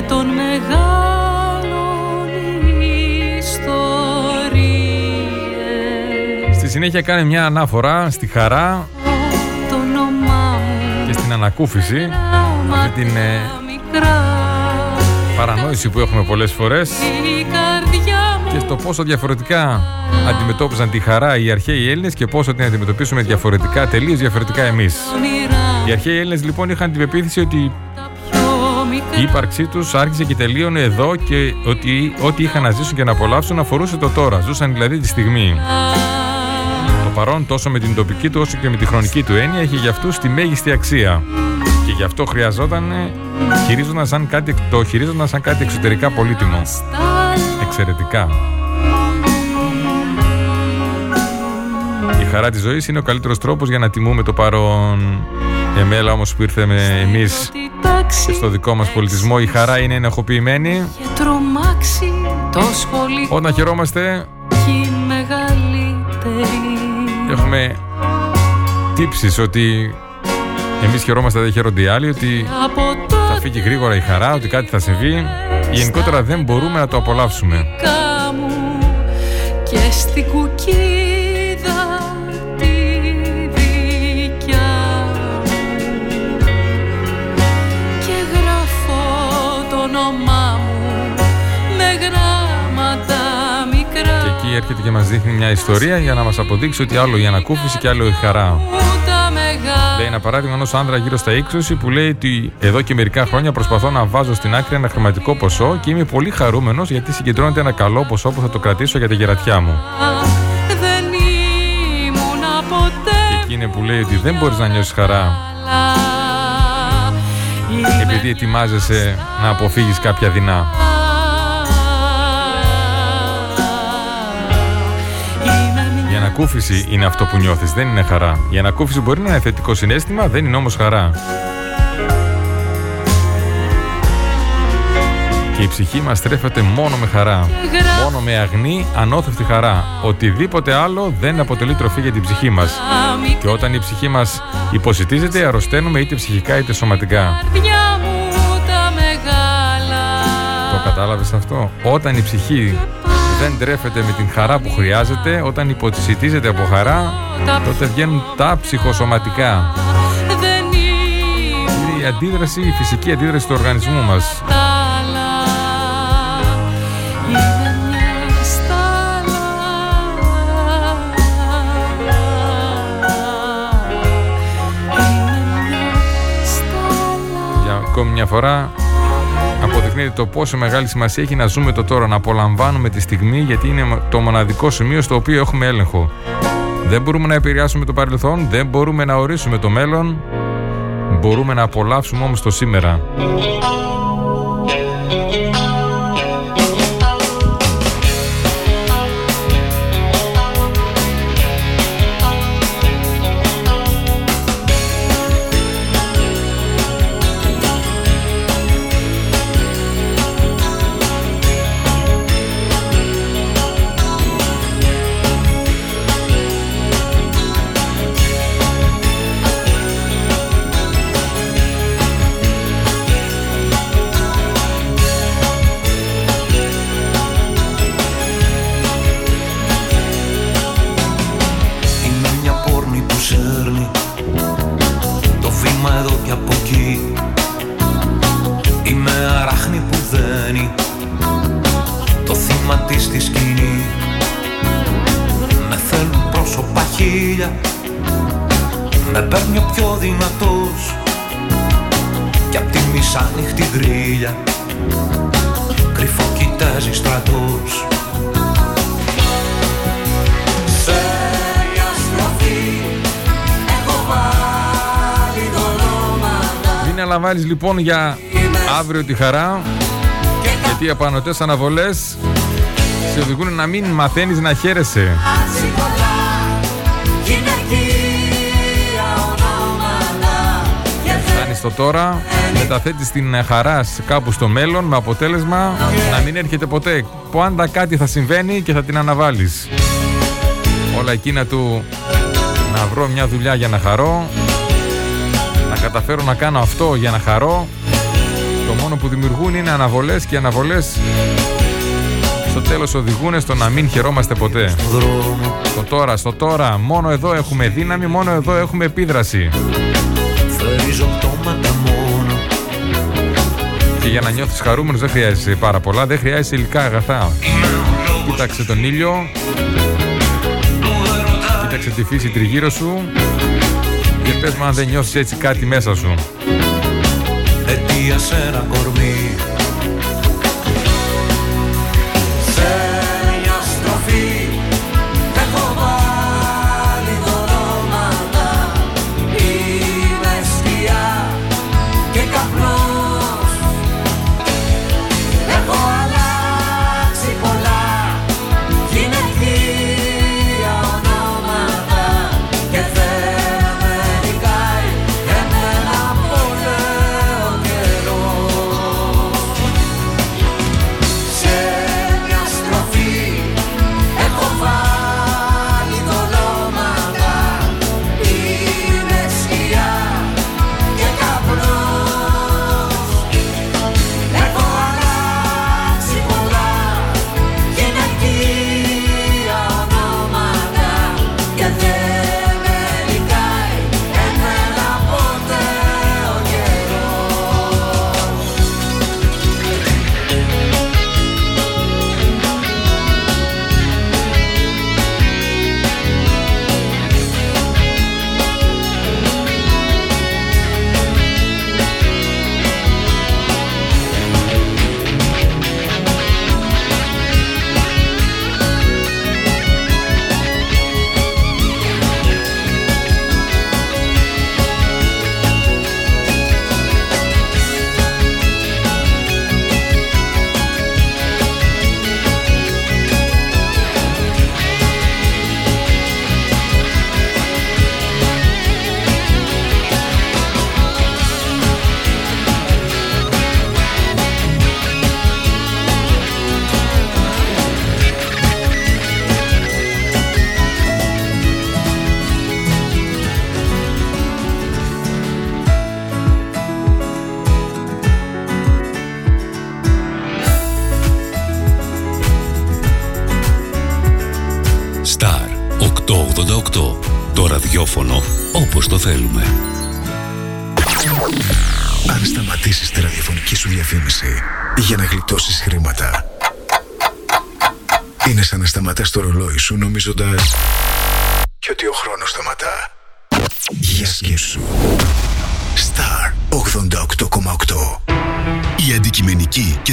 Και των μεγάλων ιστορίες. Στη συνέχεια κάνει μια ανάφορα στη χαρά και στην ανακούφιση με την ε, παρανόηση που έχουμε πολλές φορές και στο πόσο διαφορετικά αντιμετώπιζαν τη χαρά οι αρχαίοι Έλληνες και πόσο την αντιμετωπίσουμε διαφορετικά, τελείως διαφορετικά εμείς. Οι αρχαίοι Έλληνες λοιπόν είχαν την πεποίθηση ότι η ύπαρξή τους άρχισε και τελείωνε εδώ και ότι ό,τι είχαν να ζήσουν και να απολαύσουν αφορούσε το τώρα. Ζούσαν δηλαδή τη στιγμή. Το παρόν τόσο με την τοπική του όσο και με τη χρονική του έννοια είχε για αυτούς τη μέγιστη αξία. Και γι' αυτό χρειαζόταν χειρίζονταν σαν κάτι, το χειρίζονταν σαν κάτι εξωτερικά πολύτιμο. Εξαιρετικά. χαρά της ζωής είναι ο καλύτερος τρόπος για να τιμούμε το παρόν. Εμέλα όμως που ήρθαμε εμείς και στο δικό μας πολιτισμό η χαρά είναι ενεχοποιημένη. Όταν χαιρόμαστε έχουμε τύψεις ότι εμείς χαιρόμαστε δεν χαίρονται οι άλλοι ότι θα φύγει γρήγορα η χαρά, ότι κάτι θα συμβεί. Γενικότερα δεν μπορούμε να το απολαύσουμε. Και στην κουκί έρχεται και μας δείχνει μια ιστορία για να μας αποδείξει ότι άλλο η ανακούφιση και άλλο η χαρά. Λέει ένα παράδειγμα ενός άντρα γύρω στα 20 που λέει ότι εδώ και μερικά χρόνια προσπαθώ να βάζω στην άκρη ένα χρηματικό ποσό και είμαι πολύ χαρούμενος γιατί συγκεντρώνεται ένα καλό ποσό που θα το κρατήσω για τη γερατιά μου. Και εκείνη που λέει ότι δεν μπορείς να νιώσεις χαρά επειδή ετοιμάζεσαι να αποφύγεις κάποια δεινά. Ανακούφιση είναι αυτό που νιώθεις, δεν είναι χαρά. Η ανακούφιση μπορεί να είναι θετικό συνέστημα, δεν είναι όμως χαρά. Και η ψυχή μας στρέφεται μόνο με χαρά. Μόνο με αγνή, ανώθευτη χαρά. Οτιδήποτε άλλο δεν αποτελεί τροφή για την ψυχή μας. Και όταν η ψυχή μας υποσυτίζεται, αρρωσταίνουμε είτε ψυχικά είτε σωματικά. Το κατάλαβες αυτό; Όταν η ψυχή δεν τρέφεται με την χαρά που χρειάζεται, όταν υποσυτίζεται από χαρά, τότε βγαίνουν τα ψυχοσωματικά. Είναι η αντίδραση, η φυσική αντίδραση του οργανισμού μας. Για ακόμη μια φορά αποδεικνύεται το πόσο μεγάλη σημασία έχει να ζούμε το τώρα, να απολαμβάνουμε τη στιγμή, γιατί είναι το μοναδικό σημείο στο οποίο έχουμε έλεγχο. Δεν μπορούμε να επηρεάσουμε το παρελθόν, δεν μπορούμε να ορίσουμε το μέλλον, μπορούμε να απολαύσουμε όμως το σήμερα. Δολώματα Μην αναβάλεις λοιπόν για αύριο τη χαρά γιατί οι απανοτές αναβολές σε οδηγούν να μην μαθαίνεις να χαίρεσαι. Φτάνεις στο τώρα, μεταθέτεις την χαρά κάπου στο μέλλον με αποτέλεσμα να μην έρχεται ποτέ. Πάντα κάτι θα συμβαίνει και θα την αναβάλεις. Όλα εκείνα του να βρω μια δουλειά για να χαρώ, να καταφέρω να κάνω αυτό για να χαρώ, το μόνο που δημιουργούν είναι αναβολές και οι αναβολές. Στο τέλος οδηγούν στο να μην χαιρόμαστε ποτέ. Στο τώρα, στο τώρα, μόνο εδώ έχουμε δύναμη, μόνο εδώ έχουμε επίδραση. Και για να νιώθεις χαρούμενος δεν χρειάζεσαι πάρα πολλά, δεν χρειάζεσαι υλικά αγαθά. Κοίταξε τον ήλιο, κοίταξε τη φύση τριγύρω σου και πες μου αν δεν νιώθεις έτσι κάτι μέσα σου. Αιτία σε ένα κορμί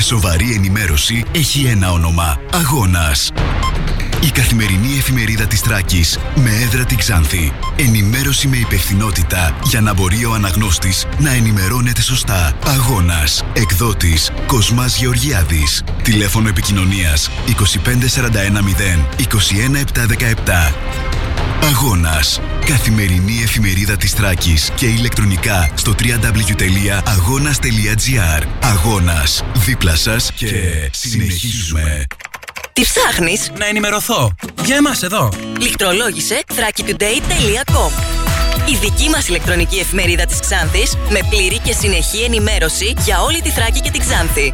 σοβαρή ενημέρωση έχει ένα όνομα. Αγώνας. Η καθημερινή εφημερίδα της Τράκης με έδρα την Ξάνθη. Ενημέρωση με υπευθυνότητα για να μπορεί ο αναγνώστης να ενημερώνεται σωστά. Αγώνας. Εκδότης Κοσμάς Γεωργιάδης. Τηλέφωνο επικοινωνίας 25410 21717. Αγώνας. Καθημερινή εφημερίδα της Τράκης και ηλεκτρονικά στο www.agonas.gr Αγώνας. Δίπλα σας και συνεχίζουμε. Τι ψάχνεις; Να ενημερωθώ. Για εμάς εδώ. Λιχτρολόγησε thrakitoday.com Η δική μας ηλεκτρονική εφημερίδα της Ξάνθης με πλήρη και συνεχή ενημέρωση για όλη τη Θράκη και την Ξάνθη.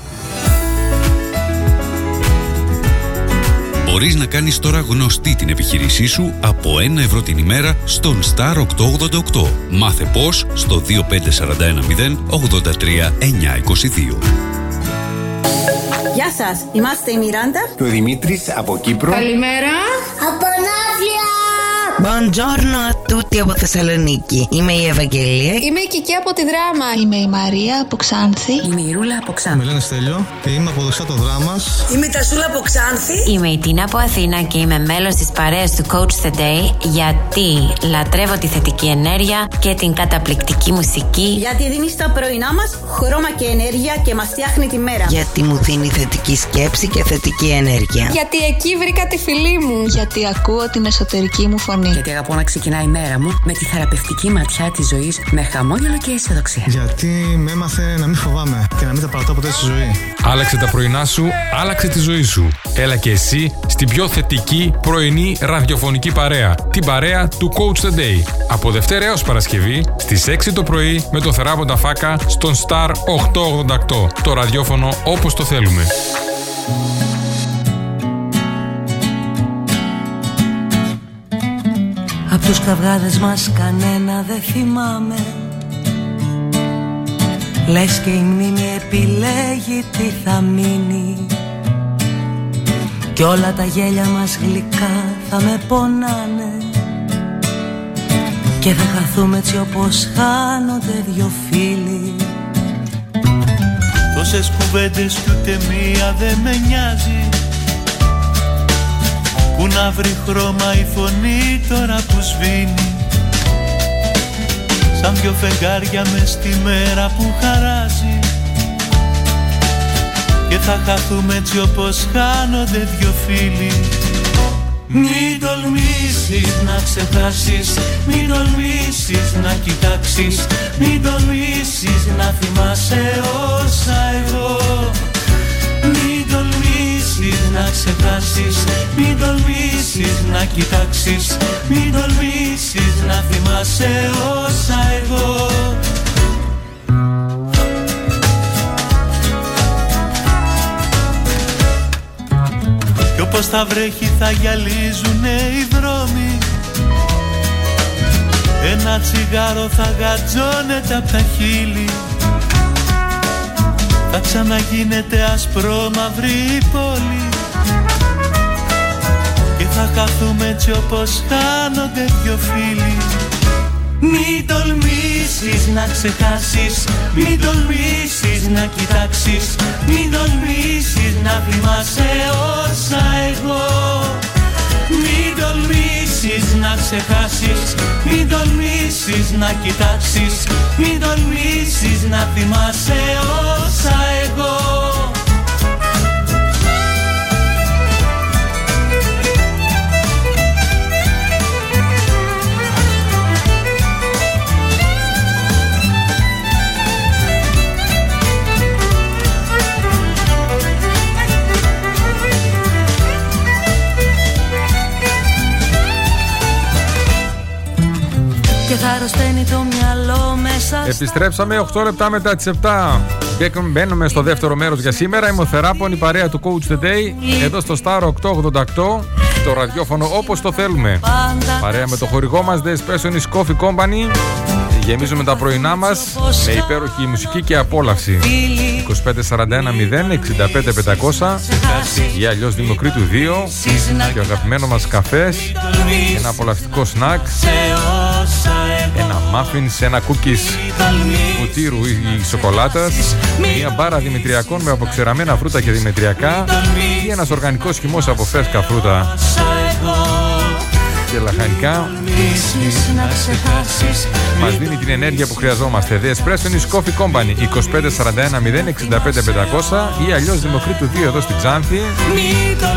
Μπορείς να κάνεις τώρα γνωστή την επιχείρησή σου από 1 ευρώ την ημέρα στον Star 888. Μάθε πώς στο 25410 83 922. Γεια σας, είμαστε η Μιράντα και ο Δημήτρης από Κύπρο. Καλημέρα Από Ναύλια Buongiorno a tutti από Θεσσαλονίκη. Είμαι η Ευαγγελία. Είμαι η Κική από τη Δράμα. Είμαι η Μαρία από Ξάνθη. Είμαι η Ρούλα από Ξάνθη. Με λένε Στέλιο και είμαι από δεξιά το δράμα. Είμαι η Τασούλα από Ξάνθη. Είμαι η Τίνα από Αθήνα και είμαι μέλος της παρέας του Coach the Day γιατί λατρεύω τη θετική ενέργεια και την καταπληκτική μουσική. Γιατί δίνει στα πρωινά μας χρώμα και ενέργεια και μας φτιάχνει τη μέρα. Γιατί μου δίνει θετική σκέψη και θετική ενέργεια. Γιατί εκεί βρήκα τη φιλή μου. Γιατί ακούω την εσωτερική μου φωνή. Γιατί αγαπώ να ξεκινάει η μέρα μου με τη θεραπευτική ματιά της ζωής με χαμόγελο και αισιοδοξία. Γιατί με έμαθε να μην φοβάμαι και να μην τα παρατώ ποτέ στη ζωή. Άλλαξε τα πρωινά σου, άλλαξε τη ζωή σου. Έλα και εσύ στην πιο θετική πρωινή ραδιοφωνική παρέα. Την παρέα του Coach the Day. Από Δευτέρα έως Παρασκευή στις 6 το πρωί με το Θεράποντα Φάκα στον Star 888. Το ραδιόφωνο όπως το θέλουμε. Απ' τους καυγάδες μας κανένα δεν θυμάμαι. Λες και η μνήμη επιλέγει τι θα μείνει. Κι όλα τα γέλια μας γλυκά θα με πονάνε. Και θα χαθούμε έτσι όπως χάνονται δυο φίλοι. Τόσες κουβέντες κι ούτε μία δεν με νοιάζει Πού να βρει χρώμα η φωνή τώρα που σβήνει. Σαν δυο φεγγάρια μες στη μέρα που χαράζει. Και θα χαθούμε έτσι όπως χάνονται δυο φίλοι. Μην τολμήσεις να ξεχάσεις Μην τολμήσεις να κοιτάξεις Μην τολμήσεις να θυμάσαι όσα εγώ. Μην τολμήσεις να ξεχάσεις Μην τολμήσεις να κοιτάξεις Μην τολμήσεις να θυμάσαι όσα εγώ. Κι όπως θα βρέχει θα γυαλίζουνε οι δρόμοι Ένα τσιγάρο θα γατζώνεται απ' τα χείλη Θα ξαναγίνεται ασπρόμαυρη η πόλη. Και θα χαθούμε έτσι όπως χάνονται δυο φίλοι. Μην τολμήσεις να ξεχάσεις Μην τολμήσεις να κοιτάξεις Μην τολμήσεις να θυμάσαι όσα εγώ Μην τολμήσεις να ξεχάσεις Μην τολμήσεις να κοιτάξεις Μην τολμήσεις να θυμάσαι όσα εγώ θα αρρωσταίνει το μυαλό μέσα Επιστρέψαμε 8 λεπτά μετά τις 7. Μπήκαμε- Μπαίνουμε στο δεύτερο μέρος για σήμερα. Είμαι ο Θεράπων, η παρέα του Coach the Day. Εδώ στο Star 888. Το ραδιόφωνο όπως το θέλουμε. Παρέα με το χορηγό μας The Espressonis Coffee Company. Γεμίζουμε τα πρωινά μας με υπέροχη μουσική και απόλαυση. 2541 0 65 500 ή αλλιώς Δημοκρίτου 2 και ο αγαπημένο μας καφές. Ένα απολαυστικό σνακ. Ένα muffins, ένα cookies κουτίρου ή σοκολάτας. Μια μπάρα δημητριακών με αποξεραμένα φρούτα και δημητριακά. Ή ένας οργανικός χυμός από φρέσκα φρούτα και λαχανικά να ξεχάσεις μας δίνει την ενέργεια που χρειαζόμαστε. The Espresso Coffee Company 2541 065 500 ή αλλιώς Δημοκρίτου 2 εδώ στην Ξάνθη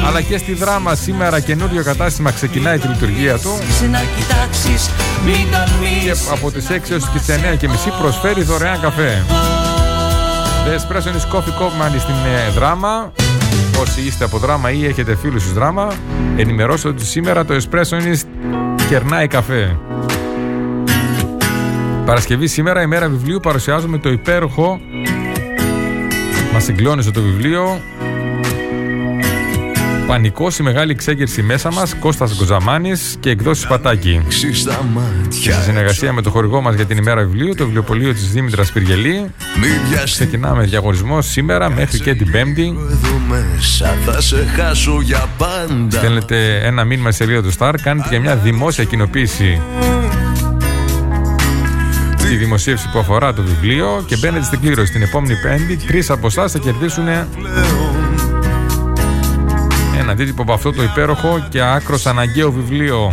αλλά και στη Δράμα σήμερα καινούριο κατάστημα ξεκινάει τη λειτουργία του να κοιτάξεις Μην και τολμήσεις από τις 6 έως και τις 9 και μισή προσφέρει δωρεάν καφέ. The Espresso Coffee Company στην ε, Δράμα. Όσοι είστε από Δράμα ή έχετε φίλους στους Δράμα, ενημερώστε ότι σήμερα το Espresso κερνάει καφέ. Παρασκευή σήμερα, ημέρα βιβλίου, παρουσιάζουμε το υπέροχο. Μας συγκλώνησε το βιβλίο. Πανικός, η μεγάλη εξέγερση μέσα μας, Κώστας Γκοζαμάνης και εκδόσεις Πατάκη. Σε συνεργασία με το χορηγό μας για την ημέρα βιβλίου, το βιβλιοπωλείο της Δήμητρας Πυργελή. Ξεκινάμε διαγωνισμό σήμερα μέχρι και την Πέμπτη. Στέλνετε ένα μήνυμα σε σελίδα του Star, κάνετε και μια δημόσια κοινοποίηση τη δημοσίευση που αφορά το βιβλίο και μπαίνετε στην κλήρωση την επόμενη Πέμπτη. Τρεις από εσάς θα κερδίσουν ένα αντίτυπο από αυτό το υπέροχο και άκρος αναγκαίο βιβλίο.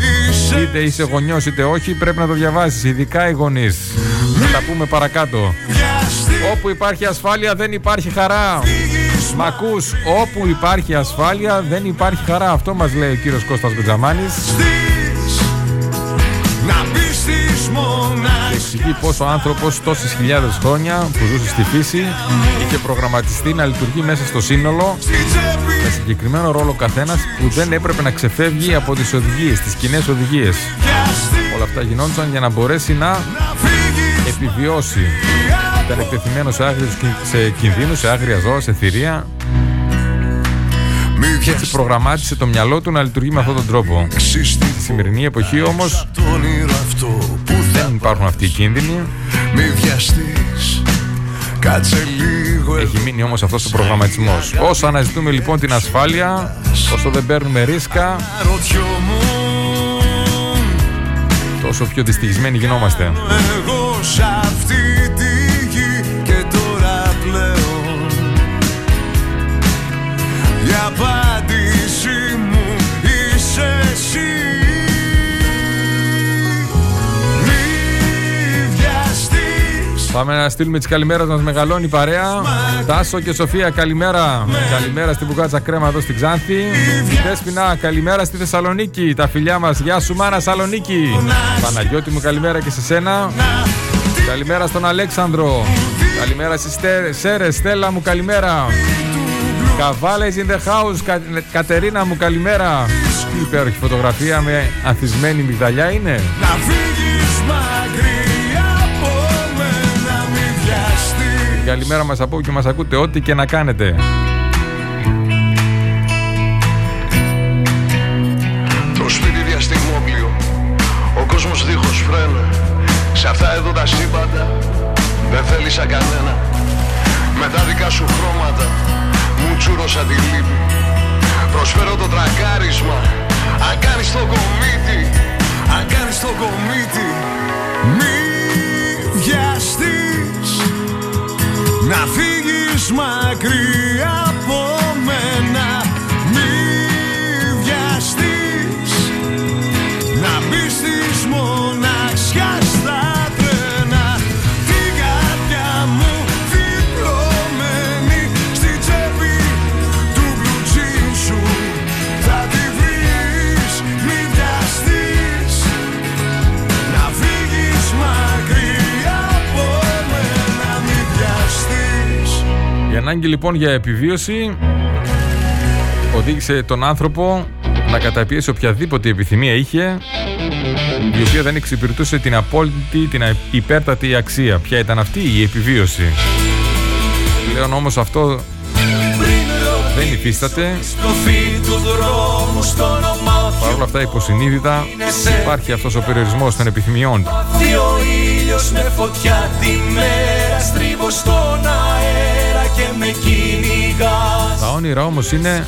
Είτε είσαι γονιός είτε όχι, πρέπει να το διαβάσεις. Ειδικά οι γονείς. Θα τα πούμε παρακάτω. Όπου υπάρχει ασφάλεια δεν υπάρχει χαρά. Μ' ακούς, όπου υπάρχει ασφάλεια δεν υπάρχει χαρά. Αυτό μας λέει ο κύριος Κώστας Γκουτζαμάνης. Εξηγεί πως ο άνθρωπος τόσες χιλιάδες χρόνια που ζούσε στη φύση είχε προγραμματιστεί να λειτουργεί μέσα στο σύνολο με συγκεκριμένο ρόλο καθένας που δεν έπρεπε να ξεφεύγει από τις οδηγίες, τις κοινέ οδηγίες. Όλα αυτά γινόντουσαν για να μπορέσει να επιβιώσει. Ήταν εκτεθειμένος σε, άγριους, σε κινδύνους, σε άγρια ζώα, σε θηρία. Και έτσι προγραμμάτισε το μυαλό του να λειτουργεί με αυτόν τον τρόπο. Στη σημερινή εποχή όμως δεν υπάρχουν αυτοί οι κίνδυνοι. Έχει μείνει όμως αυτός ο προγραμματισμός. Όσο αναζητούμε λοιπόν την ασφάλεια, όσο δεν παίρνουμε ρίσκα, τόσο πιο δυστυχισμένοι γινόμαστε. Εγώ σε αυτή Πάμε να στείλουμε τις καλημέρες μας μεγαλώνει παρέα. Τάσο και Σοφία, καλημέρα. Καλημέρα στην Μπουκάτσα Κρέμα εδώ στην Ξάνθη. Δέσπινα, καλημέρα στη Θεσσαλονίκη. Τα φιλιά μας, γεια σου, μάνα Σαλονίκη. Παναγιώτη μου, καλημέρα και σε σένα. Καλημέρα στον Αλέξανδρο. Καλημέρα στις Σέρες, Στέλλα μου, καλημέρα. Καβάλε in the house, Κατερίνα μου, καλημέρα. Τι υπέροχη φωτογραφία με ανθισμένη μυγδαλιά είναι. Να Καλημέρα μας από και μας ακούτε ό,τι και να κάνετε. Το σπίτι διαστημόπλιο, ο κόσμος δίχως φρένα. Σε αυτά εδώ τα σύμπαντα δεν θέλησα κανένα. Με τα δικά σου χρώματα μου τσούρωσα τη λύπη. Προσφέρω το τρακάρισμα, αν κάνεις το κομίτι, αν κάνεις το κομίτι. Μη βιαστείς να φύγεις μακριά ανάγκη λοιπόν για επιβίωση οδήγησε τον άνθρωπο να καταπιέσει οποιαδήποτε επιθυμία είχε η οποία δεν εξυπηρετούσε την απόλυτη, την υπέρτατη αξία. Ποια ήταν αυτή; Η επιβίωση. Πλέον όμως αυτό δεν υφίσταται. Παρ' όλα αυτά υποσυνείδητα υπάρχει αυτός ο περιορισμός των επιθυμιών. Ο ήλιος με φωτιά τη μέρα στρίβω στον αέρα και με κυνηγάς Τα όνειρα όμως είναι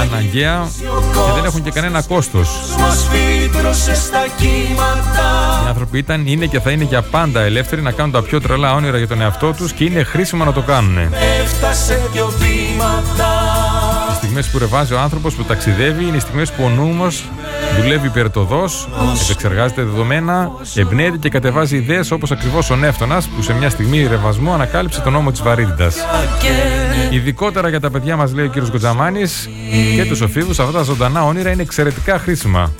αναγκαία και δεν έχουν και κανένα κόστος. Μας φύτρωσες στα κύματα Οι άνθρωποι ήταν, είναι και θα είναι για πάντα ελεύθεροι να κάνουν τα πιο τρελά όνειρα για τον εαυτό τους και είναι χρήσιμο να το κάνουν. Έφτασε δυο βήματα Οι στιγμές που ρεβάζει ο άνθρωπος που ταξιδεύει είναι οι στιγμές που ο νούμος δουλεύει υπερτοδός, επεξεργάζεται δεδομένα, εμπνέεται και κατεβάζει ιδέες όπως ακριβώς ο Νεύτωνας που σε μια στιγμή ρεβασμού ανακάλυψε τον νόμο της βαρύτητας. Ειδικότερα για τα παιδιά μας λέει ο κύριος Γκοτζαμάνης και τους οφείλους αυτά τα ζωντανά όνειρα είναι εξαιρετικά χρήσιμα.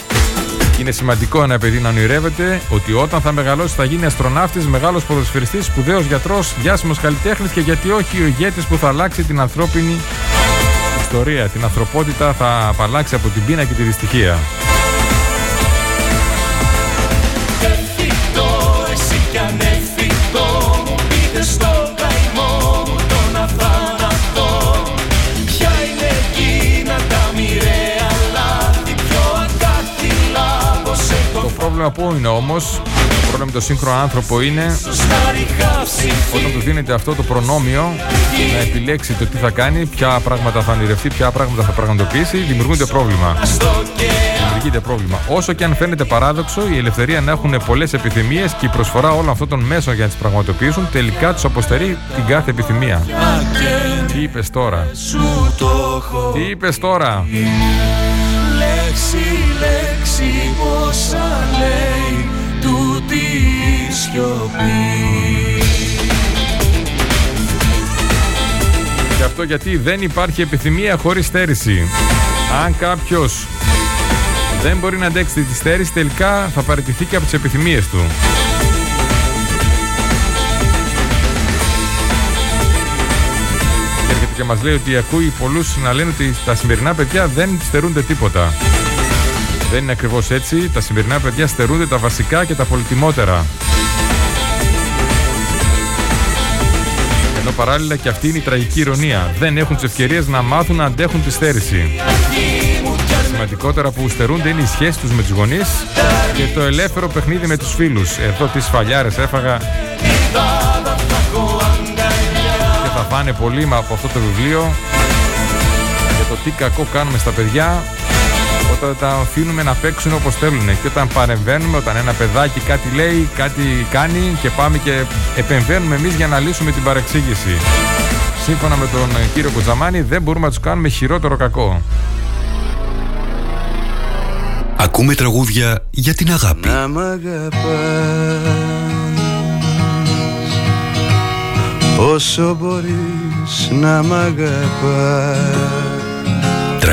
Είναι σημαντικό ένα παιδί να ονειρεύεται ότι όταν θα μεγαλώσει θα γίνει αστροναύτης, μεγάλος ποδοσφαιριστής, σπουδαίος γιατρός, διάσημος καλλιτέχνης και γιατί όχι ο ηγέτης που θα αλλάξει την ανθρώπινη ιστορία, την ανθρωπότητα θα απαλλάξει από την πείνα και τη δυστυχία. Το πρόβλημα πού είναι όμως; Πρόβλημα με το σύγχρονο άνθρωπο είναι Όταν του δίνεται αυτό το προνόμιο Να επιλέξει το τι θα κάνει Ποια πράγματα θα ονειρευτεί, ποια πράγματα θα πραγματοποιήσει Δημιουργούνται πρόβλημα. Δημιουργείται πρόβλημα. Όσο και αν φαίνεται παράδοξο Η ελευθερία να έχουν πολλές επιθυμίες Και η προσφορά όλων αυτών των μέσων για να τις πραγματοποιήσουν Τελικά τους αποστερεί την κάθε επιθυμία. Τι είπες τώρα; Τι είπες τώρα; Λέξη, λέξη πόσα λέει τούτη η σιωπή Και αυτό γιατί δεν υπάρχει επιθυμία χωρίς στέρηση. Αν κάποιος δεν μπορεί να αντέξει τη στέρηση, τελικά θα παραιτηθεί και από τις επιθυμίες του. Και έρχεται και μας λέει ότι ακούει πολλούς να λένε ότι τα σημερινά παιδιά δεν στερούνται τίποτα. Δεν είναι ακριβώς έτσι. Τα σημερινά παιδιά στερούνται τα βασικά και τα πολυτιμότερα. Ενώ παράλληλα και αυτή είναι η τραγική ηρωνία. Δεν έχουν τις ευκαιρίες να μάθουν να αντέχουν τη στέρηση. Σημαντικότερα που στερούνται είναι η σχέση τους με τους γονείς και το ελεύθερο παιχνίδι με τους φίλους. Εδώ τις φαλιάρες έφαγα. Και θα φάνε πολύ από αυτό το βιβλίο για το τι κακό κάνουμε στα παιδιά όταν τα αφήνουμε να παίξουν όπως θέλουν και όταν παρεμβαίνουμε, όταν ένα παιδάκι κάτι λέει, κάτι κάνει και πάμε και επεμβαίνουμε εμείς για να λύσουμε την παρεξήγηση. Σύμφωνα με τον κύριο Κουτζαμάνη δεν μπορούμε να τους κάνουμε χειρότερο κακό. Ακούμε τραγούδια για την αγάπη. Να μ' αγαπάς Όσο μπορείς να μ' αγαπάς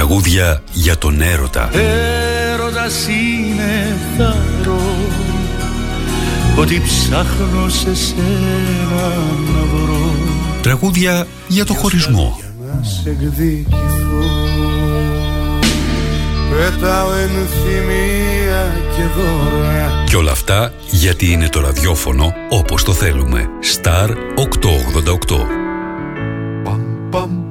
Τραγούδια για τον έρωτα. Έρωτας είναι θάρρο Ότι ψάχνω σε σένα να βρω Τραγούδια για το χωρισμό. Να σε εκδικηθώ Πέταω ενθυμία και δώρα Και όλα αυτά γιατί είναι το ραδιόφωνο όπως το θέλουμε. Star 888. Είπαμε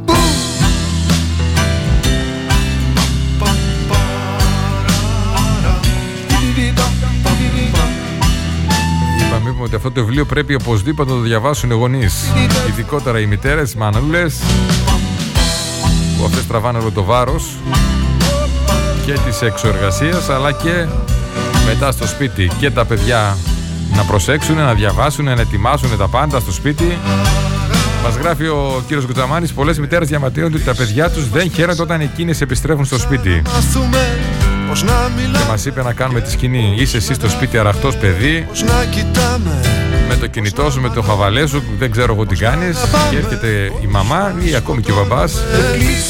είπαμε ότι αυτό το βιβλίο πρέπει οπωσδήποτε να το διαβάσουν οι γονείς. Ειδικότερα οι μητέρες, οι μανούλες, που αυτές τραβάνε όλο το βάρος και της εξοεργασία, αλλά και μετά στο σπίτι και τα παιδιά να προσέξουν, να διαβάσουν, να ετοιμάσουν τα πάντα στο σπίτι. Μας γράφει ο κύριος Κουτζαμάνη: Πολλές μητέρες διαμαρτύρονται ότι τα παιδιά τους δεν χαίρονται όταν εκείνες επιστρέφουν στο σπίτι. Μάθουμε πως να Και μιλάμε μας είπε να κάνουμε τη σκηνή. Είσαι εσύ στο σπίτι αραχτός παιδί, Πως να κοιτάμε; Με το κινητό σου, με το χαβαλέ σου, δεν ξέρω εγώ τι κάνεις. Και έρχεται η μαμά ή ακόμη και ο μπαμπάς.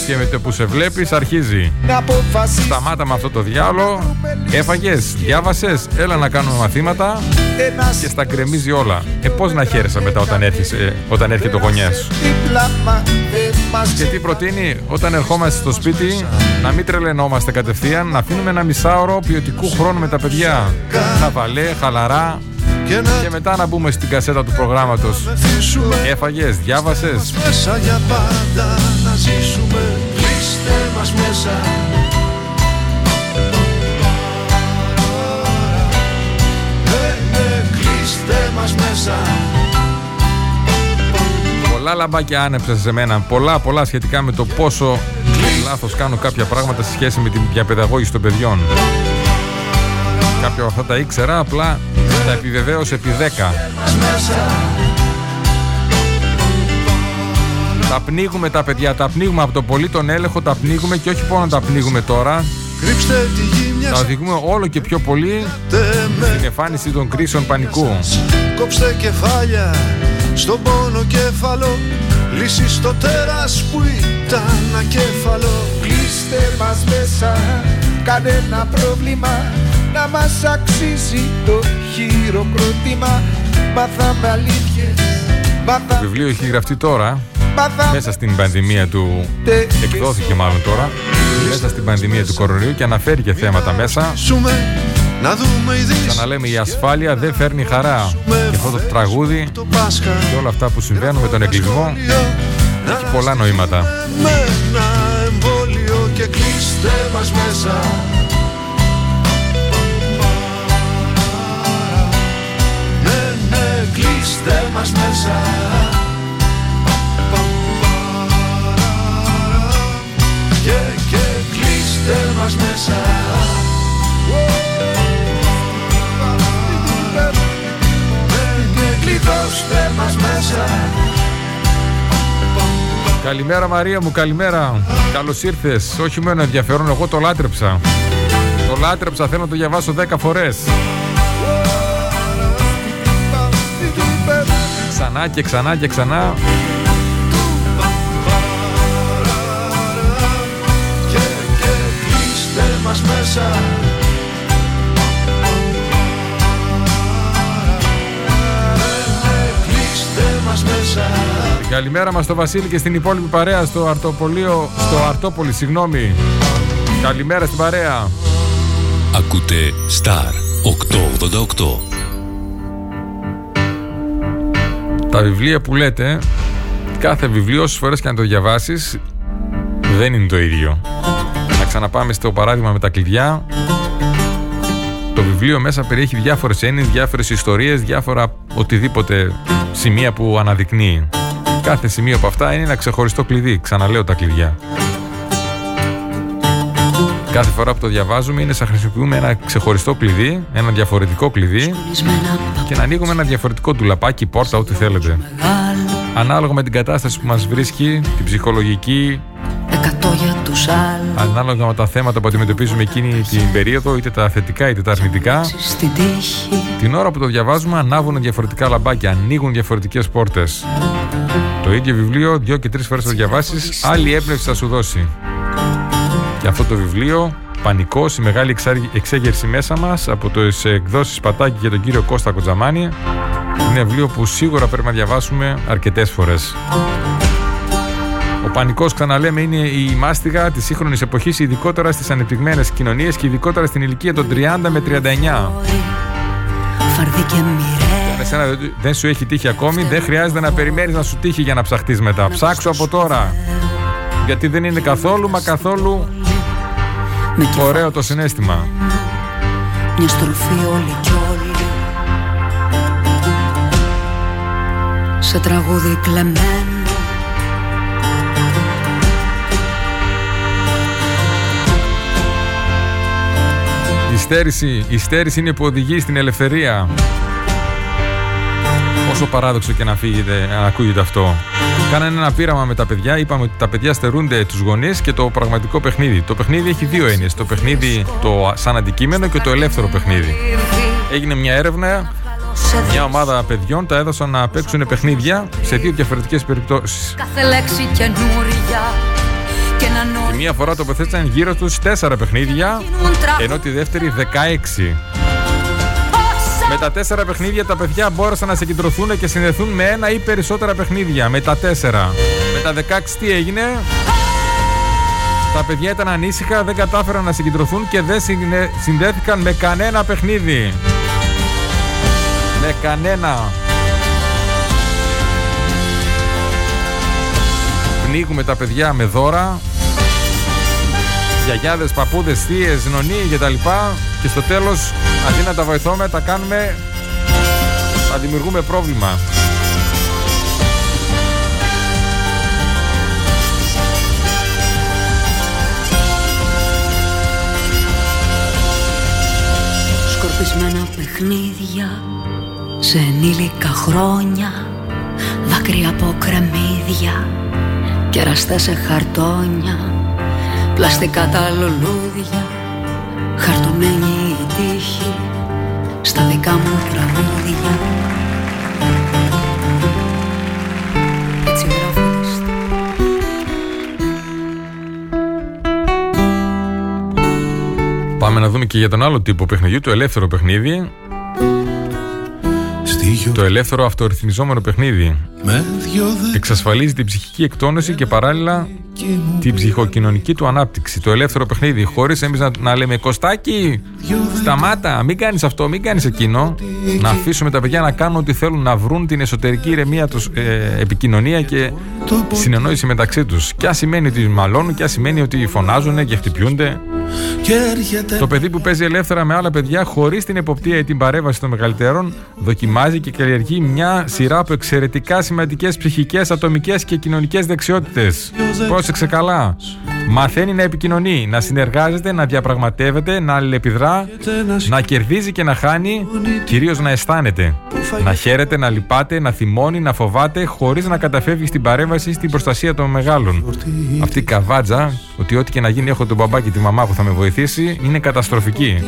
Και με το που σε βλέπεις αρχίζει. Να αποφασίσεις Σταμάτα με αυτό το διάλογο. Έφαγες, διάβασες, έλα να κάνουμε μαθήματα. ένας Και στα γκρεμίζει όλα. Ε, πώς να χαίρεσαι μετά όταν, έρχεσαι, όταν έρχεται ο γονιάς σου. δίπλα μα δεν μας Και τι προτείνει όταν ερχόμαστε στο σπίτι να μην τρελαινόμαστε κατευθείαν, να αφήνουμε ένα μισάωρο ποιοτικού χρόνου με τα παιδιά. Χαβαλέ, χαλαρά και να και μετά να μπούμε στην κασέτα του προγράμματος. μεθύσουμε Έφαγες, διάβασες; μέσα για πάντα να ζήσουμε Κλείστε μας μέσα Ναι, ναι, κλείστε μας μέσα Πολλά λαμπάκια άνεψα σε μένα. Πολλά, πολλά σχετικά με το πόσο λάθος κάνω κάποια πράγματα σε σχέση με την διαπαιδαγώγηση των παιδιών. Κάποια από αυτά τα ήξερα, απλά τα επιβεβαίωσε επί 10. Τα πνίγουμε τα παιδιά, τα πνίγουμε από το πολύ τον έλεγχο, τα πνίγουμε και όχι μόνο τα πνίγουμε τώρα, Κρύψτε τη γη τα μιας οδηγούμε όλο και πιο πολύ στην εμφάνιση των κρίσεων πανικού. Κόψτε κεφάλια στον πόνο κέφαλο Λύση στο τέρας που ήταν ακέφαλο Κλείστε μας μέσα κανένα πρόβλημα Να μας αξίζει το χειροκρότημα Μάθαμε αλήθειες Το Μάθαμε βιβλίο έχει γραφτεί τώρα, Μάθαμε μέσα στην πανδημία του, εκδόθηκε μάλλον τώρα, μέσα στην πανδημία του κορονοϊού και αναφέρει και θέματα μέσα. Ζούμε να δούμε ειδήσεις Ξαναλέμε, η ασφάλεια δεν φέρνει χαρά. Και αυτό το τραγούδι Το Πάσχα και όλα αυτά που συμβαίνουν με τον εκκλεισμό έχει πολλά νοήματα. με ένα εμβόλιο και κλείστε μας μέσα μας μέσα Και, και κλείστε μας μέσα Και κλειδώστε μας μέσα Καλημέρα Μαρία μου, καλημέρα. Καλώς ήρθες. Όχι με ένα ενδιαφέρον, εγώ το λάτρεψα. Το λάτρεψα, θέλω να το διαβάσω 10 φορές. Ξανά και ξανά και ξανά. Και, και κλείστε μας μέσα Κλείστε μας μέσα Καλημέρα μας στο Βασίλη και στην υπόλοιπη παρέα στο Αρτοπολείο, στο Αρτόπολη, συγγνώμη. Καλημέρα στην παρέα. Ακούτε Star 888. Τα βιβλία που λέτε, κάθε βιβλίο όσες φορές και να το διαβάσεις, δεν είναι το ίδιο. Να ξαναπάμε στο παράδειγμα με τα κλειδιά. Το βιβλίο μέσα περιέχει διάφορες έννοιες, διάφορες ιστορίες, διάφορα οτιδήποτε σημεία που αναδεικνύει. Κάθε σημείο από αυτά είναι ένα ξεχωριστό κλειδί. Ξαναλέω τα κλειδιά. Κάθε φορά που το διαβάζουμε είναι σαν να χρησιμοποιούμε ένα ξεχωριστό κλειδί, ένα διαφορετικό κλειδί και να ανοίγουμε ένα διαφορετικό τουλαπάκι, πόρτα, ό,τι θέλετε. Ανάλογα με την κατάσταση που μας βρίσκει, την ψυχολογική, ανάλογα με τα θέματα που αντιμετωπίζουμε εκείνη την περίοδο, είτε τα θετικά είτε τα αρνητικά, την ώρα που το διαβάζουμε ανάβουν διαφορετικά λαμπάκια, ανοίγουν διαφορετικές πόρτες. Το ίδιο βιβλίο, δύο και τρεις φορές θα το διαβάσεις, άλλη έμπνευση θα σου δώσει. Και αυτό το βιβλίο, Πανικός, η μεγάλη εξέγερση μέσα μας, από το εκδόσεις Πατάκη για τον κύριο Κώστα Κοτζαμάνη, είναι ένα βιβλίο που σίγουρα πρέπει να διαβάσουμε αρκετές φορές. Ο πανικός, ξαναλέμε, είναι η μάστιγα της σύγχρονης εποχής, ειδικότερα στις ανεπτυγμένες κοινωνίες και ειδικότερα στην ηλικία των 30 με 39. Αν εσένα δεν σου έχει τύχει ακόμη, δεν χρειάζεται να περιμένεις να σου τύχει για να ψαχτείς μετά. Ψάξω από τώρα. Γιατί δεν είναι καθόλου, μα καθόλου ωραίο το συνέστημα. Μια στροφή όλη κι όλη Σε τραγούδι κλεμμένο Η στέρηση, η στέρηση είναι που οδηγεί στην ελευθερία. Όσο παράδοξο και να, φύγετε, να ακούγεται αυτό. Κάνανε ένα πείραμα με τα παιδιά. Είπαμε ότι τα παιδιά στερούνται τους γονείς και το πραγματικό παιχνίδι. Το παιχνίδι έχει δύο έννοιες. Το παιχνίδι το σαν αντικείμενο και το ελεύθερο παιχνίδι. Έγινε μια έρευνα. Μια ομάδα παιδιών τα έδωσαν να παίξουν παιχνίδια σε δύο διαφορετικές περιπτώσεις. Κάθε λέξη καινούρια Τη μία φορά τοποθέτησαν γύρω στους 4 παιχνίδια, ενώ τη δεύτερη 16. Με τα τέσσερα παιχνίδια τα παιδιά μπόρεσαν να συγκεντρωθούν και συνδεθούν με ένα ή περισσότερα παιχνίδια. Με τα τέσσερα. Με τα 16 τι έγινε; Τα παιδιά ήταν ανήσυχα, δεν κατάφεραν να συγκεντρωθούν και δεν συνδέθηκαν με κανένα παιχνίδι. Με κανένα. Πνίγουμε τα παιδιά με δώρα γιαγιάδες, παππούδες, θείες, νονοί και τα λοιπά και στο τέλος αντί να τα βοηθούμε τα κάνουμε θα δημιουργούμε πρόβλημα. Σκορπισμένα παιχνίδια σε ενήλικα χρόνια δάκρυα από κρεμμύδια κεραστά σε χαρτόνια πλαστικά τα λουλούδια χαρτωμένη η τύχη στα δικά μου τραγούδια. Έτσι Πάμε να δούμε και για τον άλλο τύπο παιχνιδιού, το ελεύθερο παιχνίδι. Το ελεύθερο αυτορυθμιζόμενο παιχνίδι. Εξασφαλίζει την ψυχική εκτόνωση και παράλληλα την ψυχοκοινωνική του ανάπτυξη. Το ελεύθερο παιχνίδι, χωρίς εμείς να, να λέμε Κωστάκι, σταμάτα, μην κάνεις αυτό, μην κάνεις εκείνο. Να αφήσουμε τα παιδιά να κάνουν ό,τι θέλουν, να βρουν την εσωτερική ηρεμία τους, ε, επικοινωνία και συνεννόηση μεταξύ τους. Και ας σημαίνει ότι μαλώνουν, και ας σημαίνει ότι φωνάζουν και χτυπιούνται. Το παιδί που παίζει ελεύθερα με άλλα παιδιά χωρίς την εποπτεία ή την παρέμβαση των μεγαλύτερων δοκιμάζει και καλλιεργεί μια σειρά από εξαιρετικά σημαντικές ψυχικές, ατομικές και κοινωνικές δεξιότητες. Πρόσεξε καλά. Μαθαίνει να επικοινωνεί, να συνεργάζεται, να διαπραγματεύεται, να αλληλεπιδρά, να κερδίζει και να χάνει, κυρίως να αισθάνεται. Να χαίρεται, να λυπάται, να θυμώνει, να φοβάται, χωρίς να καταφεύγει στην παρέμβαση ή στην προστασία των μεγάλων. Αυτή η καβάτζα, ότι ό,τι και να γίνει έχω τον μπαμπά και τη μαμά που θα με βοηθήσει, είναι καταστροφική.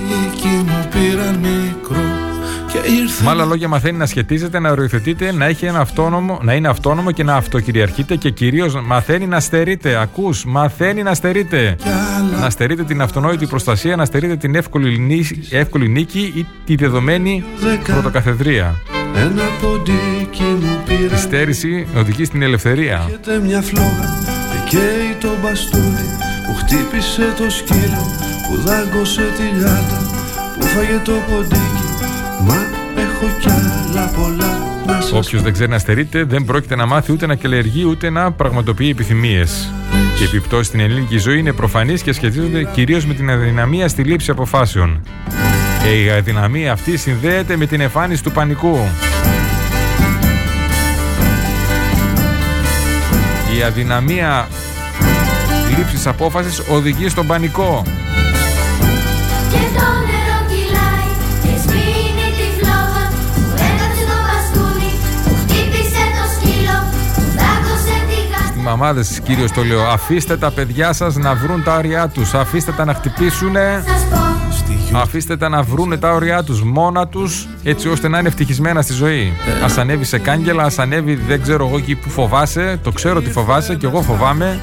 Με άλλα λόγια, μαθαίνει να σχετίζεται, να οριοθετείται, να, έχει ένα αυτόνομο, να είναι αυτόνομο και να αυτοκυριαρχείται και κυρίως μαθαίνει να στερείται. Ακούς, μαθαίνει να στερείται. Να στερείται την αυτονόητη προστασία, να στερείται την εύκολη, νίκη, εύκολη νίκη ή τη δεδομένη πρωτοκαθεδρία. Η στέρηση οδηγεί στην ελευθερία. μια φλόγα, καίει το μπαστούνι που χτύπησε το σκύλο, που δάγκωσε τη λιάτα, που φάγε το ποντίκι Μα έχω κι άλλα πολλά να Όποιος δεν ξέρει να στερείται, δεν πρόκειται να μάθει ούτε να καλλιεργεί ούτε να πραγματοποιεί επιθυμίες. Και οι επιπτώσεις στην ελληνική ζωή είναι προφανείς και σχετίζονται κυρίως με την αδυναμία στη λήψη αποφάσεων. Και η αδυναμία αυτή συνδέεται με την εμφάνιση του πανικού. Η αδυναμία λήψης απόφασης οδηγεί στον πανικό. Μαμάδε κυρίω το λέω. Αφήστε τα παιδιά σας να βρουν τα όρια τους. Αφήστε τα να χτυπήσουν. Αφήστε τα να βρουν τα όρια τους μόνα τους, έτσι ώστε να είναι ευτυχισμένα στη ζωή. Α ανέβει σε κάγκελα, ας ανέβει δεν ξέρω εγώ εκεί που φοβάσαι. Το ξέρω ότι φοβάσαι και εγώ φοβάμαι.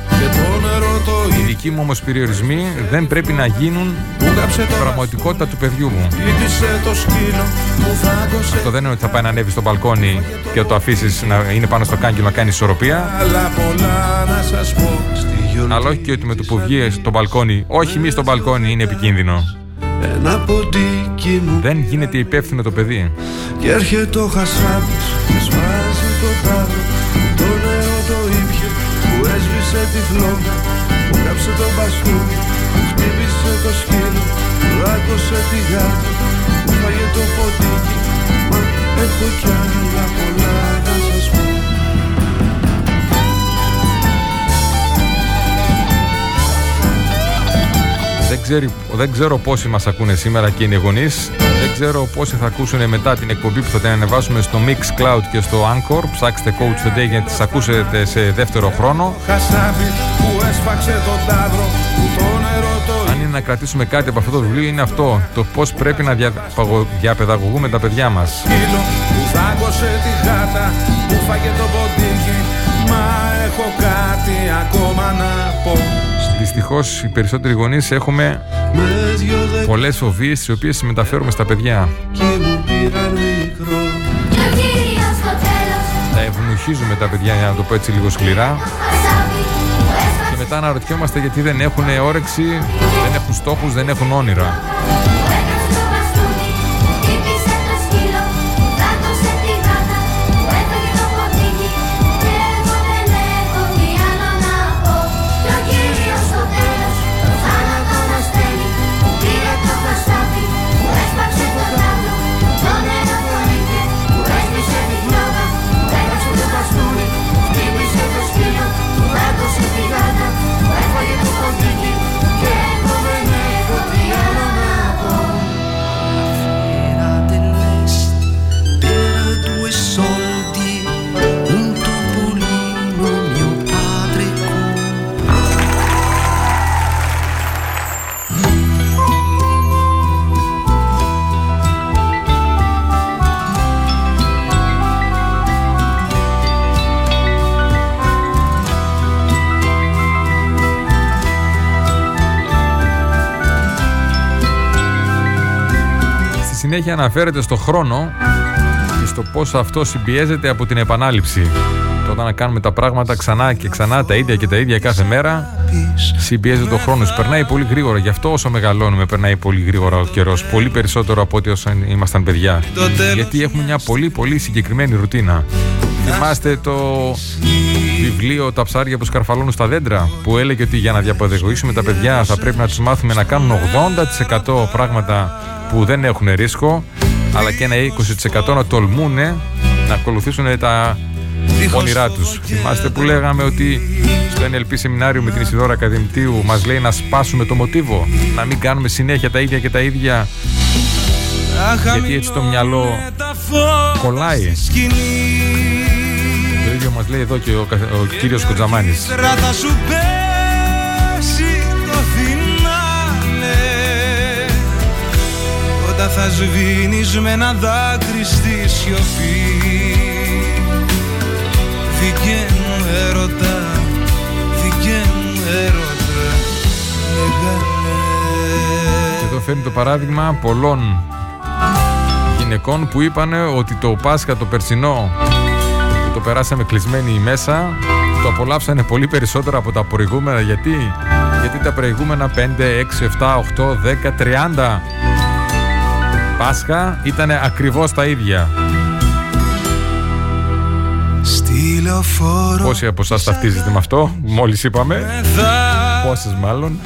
Οι δικοί μου όμως περιορισμοί δεν πρέπει να γίνουν πραγματικότητα του παιδιού μου. Αυτό δεν είναι ότι θα πάει να ανέβει στο μπαλκόνι και να το αφήσεις να είναι πάνω στο κάγκελο να κάνει ισορροπία. Αλλά όχι και ότι με το που βγει στο μπαλκόνι, όχι μη στο μπαλκόνι είναι επικίνδυνο. Ένα Δεν γίνεται υπεύθυνο το παιδί. Και έρχεται ο Χασάπης και σπάζει το τάδο Το νερό το ήπιο που έσβησε τη φλόγα Που κάψε το μπαστούνι που χτύπησε το σκύλο Που δάκωσε τη γάτα που φάγε το ποτίκι. Μα έχω κι άλλα πολλά να σας πω. Δεν, ξέρει, δεν ξέρω πόσοι μας ακούνε σήμερα και είναι γονείς. Δεν ξέρω πόσοι θα ακούσουν μετά την εκπομπή που θα την ανεβάσουμε στο Mix Cloud και στο Anchor. Ψάξτε Coach the Day για να τις ακούσετε σε δεύτερο χρόνο. Αν είναι να κρατήσουμε κάτι από αυτό το βιβλίο είναι αυτό. Το πώς πρέπει να δια, διαπαιδαγωγούμε τα παιδιά μας. Που τη γάτα, που φάγε το ποντίκι, μα έχω κάτι ακόμα να πω. Δυστυχώς οι περισσότεροι γονείς έχουμε πολλές φοβίες τις οποίες μεταφέρουμε στα παιδιά. Τα ευνουχίζουμε τα παιδιά, για να το πω έτσι λίγο σκληρά. Και μετά αναρωτιόμαστε γιατί δεν έχουν όρεξη, δεν έχουν στόχους, δεν έχουν όνειρα. Συνέχεια αναφέρεται στο χρόνο και στο πώς αυτό συμπιέζεται από την επανάληψη. Τότε να κάνουμε τα πράγματα ξανά και ξανά τα ίδια και τα ίδια κάθε μέρα, συμπιέζεται το χρόνο. Περνάει πολύ γρήγορα. Γι' αυτό όσο μεγαλώνουμε, περνάει πολύ γρήγορα ο καιρός. Πολύ περισσότερο από ό,τι όσο ήμασταν παιδιά. Γιατί έχουμε μια πολύ πολύ συγκεκριμένη ρουτίνα. Θυμάστε το βιβλίο Τα ψάρια που σκαρφαλώνουν στα δέντρα που έλεγε ότι για να διαπαιδαγωγήσουμε τα παιδιά θα πρέπει να τους μάθουμε να κάνουν 80% πράγματα που δεν έχουν ρίσκο αλλά και ένα 20% να τολμούν να ακολουθήσουν τα όνειρά τους. Θυμάστε που λέγαμε ότι στο NLP σεμινάριο με την Ισιδώρα Ακαδημητίου μας λέει να σπάσουμε το μοτίβο, να μην κάνουμε συνέχεια τα ίδια και τα ίδια γιατί έτσι το μυαλό κολλάει. Το ίδιο μας λέει εδώ και ο, ο κύριος Κοντζαμάνης. Όταν θα σβήνεις με ένα δάκρυ στη σιωπή. Δικέ μου έρωτα, δικέ μου έρωτα Μεγάλε Εδώ φέρνει το παράδειγμα πολλών γυναικών που είπαν ότι το Πάσχα το περσινό που το περάσαμε κλεισμένοι μέσα το απολαύσανε πολύ περισσότερο από τα προηγούμενα. Γιατί, γιατί τα προηγούμενα 5, 6, 7, 8, 10, 30 Πάσχα ήταν ακριβώς τα ίδια. Πόσοι από εσάς ταυτίζετε με αυτό, μόλις είπαμε; Πόσες μάλλον;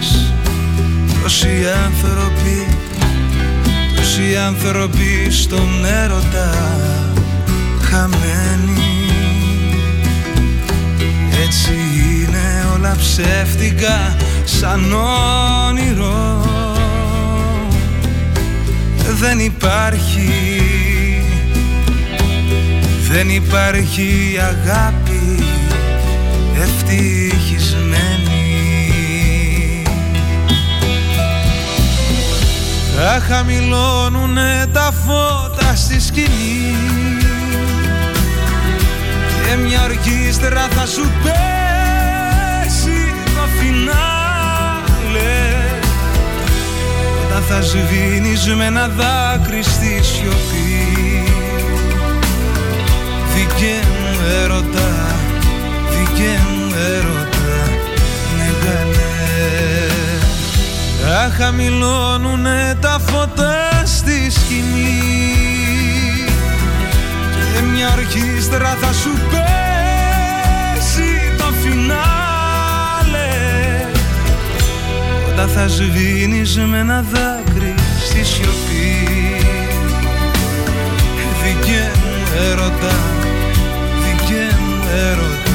Τόσοι άνθρωποι Τόσοι άνθρωποι στον έρωτα χαμένοι. Έτσι είναι όλα ψεύτικα σαν όνειρο Δεν υπάρχει. Δεν υπάρχει αγάπη ευτυχισμένη. Θα χαμηλώνουνε τα φώτα στη σκηνή Και μια ορκίστρα θα σου πέσει το φινάλε θα σβήνεις με ένα δάκρυ στη σιωπή. Δικέ μου έρωτα, δικέ μου έρωτα μεγάλε θα χαμηλώνουνε τα φώτα στη σκηνή. Και μια ορχήστρα θα σου πέσει το φινάλε Όταν θα σβήνεις με ένα δάκρυ στη σιωπή. Δικέ μου έρωτα, δικέ μου έρωτα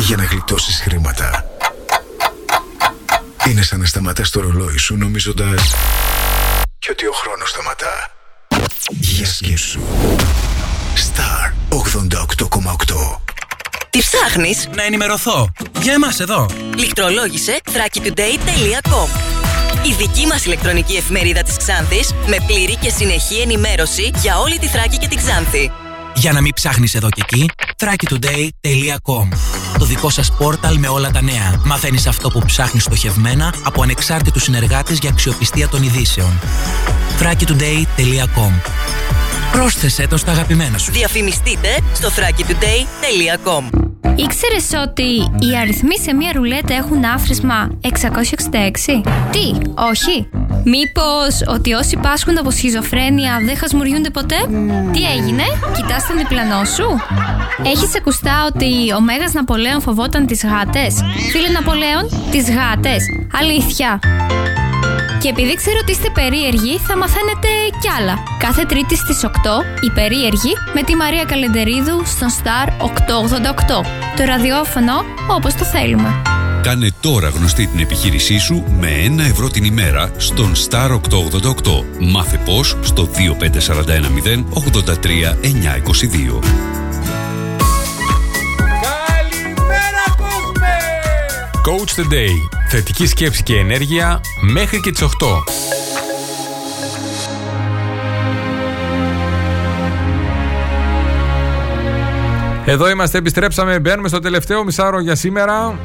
για να γλιτώσεις χρήματα. Είναι σαν να σταματάς το ρολόι σου νομίζοντας και ότι ο χρόνος σταματά. Για σκέψου. Star 88,8 Τι ψάχνεις; Να ενημερωθώ. Για εμάς εδώ. Λιχτρολόγησε thrakitoday.com η δική μας ηλεκτρονική εφημερίδα της Ξάνθης με πλήρη και συνεχή ενημέρωση για όλη τη Θράκη και την Ξάνθη. Για να μην ψάχνεις εδώ και εκεί, thrakitoday.com Το δικό σας πόρταλ με όλα τα νέα. Μαθαίνεις αυτό που ψάχνεις στοχευμένα από ανεξάρτητους συνεργάτες για αξιοπιστία των ειδήσεων. thrakitoday.com Πρόσθεσέ το στα αγαπημένα σου. Διαφημιστείτε στο thrakitoday.com Ήξερες ότι οι αριθμοί σε μία ρουλέτα έχουν άφρισμα 666? Τι, όχι; Μήπως ότι όσοι πάσχουν από σχιζοφρένεια δεν χασμουριούνται ποτέ; Τι έγινε, κοιτάς τον διπλανό σου; Έχεις ακουστά ότι ο Μέγας Ναπολέον φοβόταν τις γάτες; Φίλε Ναπολέον, τις γάτες. Αλήθεια. Και επειδή ξέρω ότι είστε περίεργοι, θα μαθαίνετε κι άλλα. Κάθε Τρίτη στις 8 η περίεργη με τη Μαρία Καλεντερίδου στον Star 888. Το ραδιόφωνο όπως το θέλουμε. Κάνε τώρα γνωστή την επιχείρησή σου με 1 ευρώ την ημέρα στον Star 888. Μάθε πώς στο 25410 83922. Coach the Day. Θετική σκέψη και ενέργεια μέχρι και τις 8. Εδώ είμαστε, επιστρέψαμε, μπαίνουμε στο τελευταίο μισάρο για σήμερα.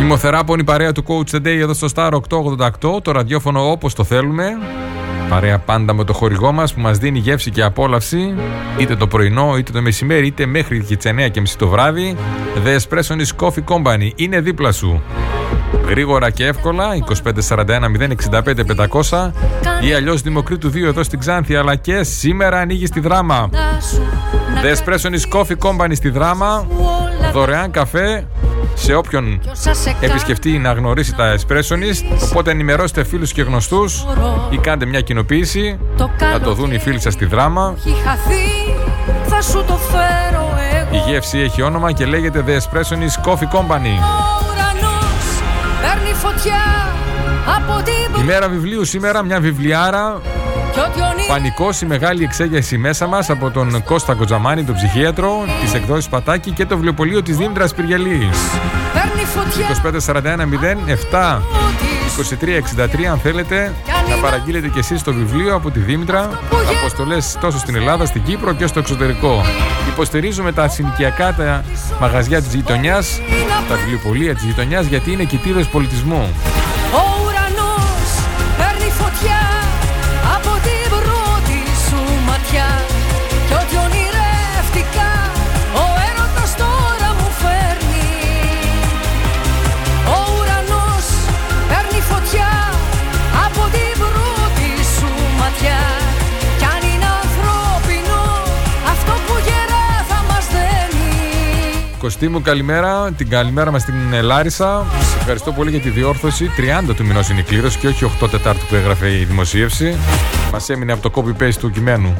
Είμαι ο Θεράπων, η παρέα του Coach the Day εδώ στο Star 888, το ραδιόφωνο όπως το θέλουμε. Παρέα πάντα με το χορηγό μας που μας δίνει γεύση και απόλαυση, είτε το πρωινό, είτε το μεσημέρι, είτε μέχρι και τις 9 και μισή το βράδυ. The Espresso Coffee Company είναι δίπλα σου. Γρήγορα και εύκολα 2541 065 500 ή αλλιώς Δημοκρίτου 2 εδώ στην Ξάνθη αλλά και σήμερα ανοίγει στη δράμα. The Espresso Coffee Company στη δράμα. Δωρεάν καφέ σε όποιον επισκεφτεί να γνωρίσει τα Espressionist. Οπότε ενημερώστε φίλους και γνωστούς ή κάντε μια κοινοποίηση να το δουν οι φίλοι σας στη δράμα. Η γεύση έχει όνομα και λέγεται The Espressionist Coffee Company. Ημέρα βιβλίου σήμερα, μια βιβλιάρα Πανικός η μεγάλη εξέγερση μέσα μας από τον Κώστα Κοτζαμάνη, τον ψυχίατρο, τι εκδόσει Πατάκη και το βιβλιοπωλείο της Δήμητρας Πυριαλή. 2541 07 2363 αν θέλετε να παραγγείλετε κι εσείς το βιβλίο από τη Δήμητρα. Αποστολές τόσο στην Ελλάδα, στην Κύπρο και στο εξωτερικό. Υποστηρίζουμε τα συνοικιακά τα μαγαζιά της γειτονιάς τα βιβλιοπολία της γειτονιάς γιατί είναι κοιτίδες πολιτισμού Κωστή μου, καλημέρα. Την καλημέρα μας στην Λάρισα. Σας ευχαριστώ πολύ για τη διόρθωση. 30 του μηνός είναι η κλήρωση και όχι 8 Τετάρτου που έγραφε η δημοσίευση. Μας έμεινε από το copy-paste του κειμένου.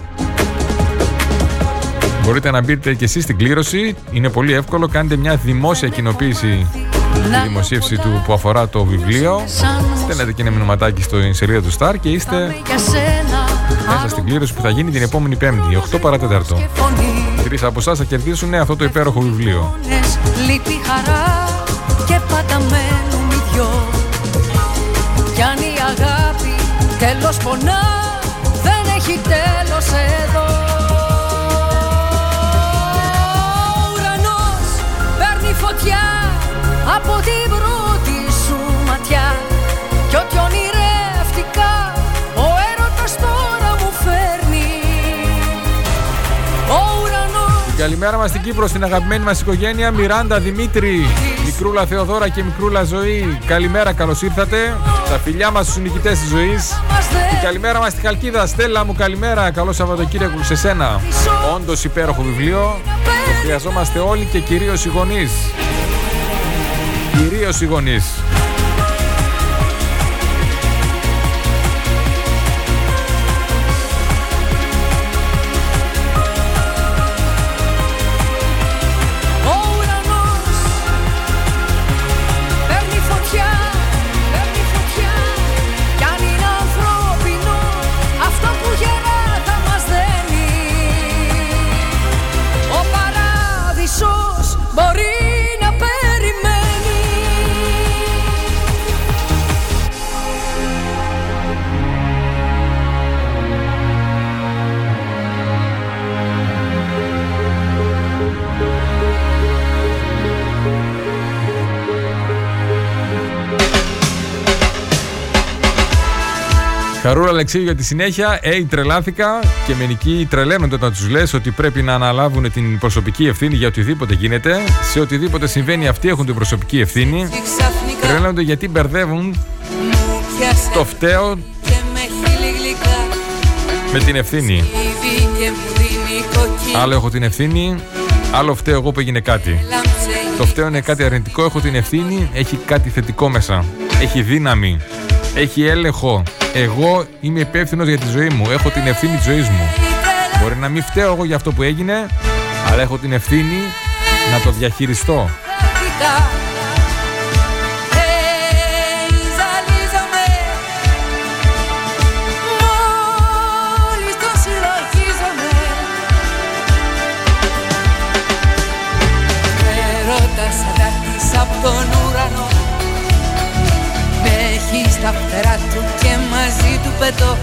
Μπορείτε να μπείτε και εσείς στην κλήρωση. Είναι πολύ εύκολο. Κάντε μια δημόσια κοινοποίηση τη δημοσίευση του που αφορά το βιβλίο. Στέλνετε και ένα μηνυματάκι στο σελίδα του Star και είστε μέσα στην κλήρωση που θα γίνει την επόμενη Πέμπτη, 8 παρατέταρτο. Τρει από εσάς θα κερδίσουν αυτό το υπέροχο βιβλίο. Λείπει χαρά και πάντα μένουν οι δυο. Κι αν η αγάπη τέλος πονά, δεν έχει τέλος εδώ. Καλημέρα μας στην Κύπρο, στην αγαπημένη μας οικογένεια. Μιράντα, Δημήτρη, Μικρούλα Θεοδώρα και Μικρούλα Ζωή. Καλημέρα, καλώς ήρθατε. Τα φιλιά μας στους νικητές της ζωής. Και καλημέρα μας στη Χαλκίδα. Στέλλα μου, καλημέρα, καλό Σαββατοκύριακο σε σένα. Όντως υπέροχο βιβλίο. Το χρειαζόμαστε όλοι και κυρίως οι γονείς. Κυρίως οι γονείς Αλεξίου για τη συνέχεια. Ε, τρελάθηκα και μερικοί τρελαίνονται όταν τους λες ότι πρέπει να αναλάβουν την προσωπική ευθύνη για οτιδήποτε γίνεται. Σε οτιδήποτε συμβαίνει, αυτοί έχουν την προσωπική ευθύνη. Τρελαίνονται γιατί μπερδεύουν πιάσε Το φταίω και με χείλη γλυκά με την ευθύνη. Ήδη και μου δίνει κοκκίνη Άλλο έχω την ευθύνη, άλλο φταίω εγώ που έγινε κάτι. Λάμψε Το φταίω είναι κάτι αρνητικό, έχω την ευθύνη, έχει κάτι θετικό μέσα. Έχει δύναμη, έχει έλεγχο. Εγώ είμαι υπεύθυνος για τη ζωή μου, έχω την ευθύνη της ζωής μου. Μπορεί να μην φταίω εγώ για αυτό που έγινε, αλλά έχω την ευθύνη να το διαχειριστώ. Κοιτά Hey, ζαλίζομαι Μόλις το συλλογίζομαι Έρωτας αντάρτης απ' τον ουρανό Με έχεις στα φτερά του και μαζί του πετώ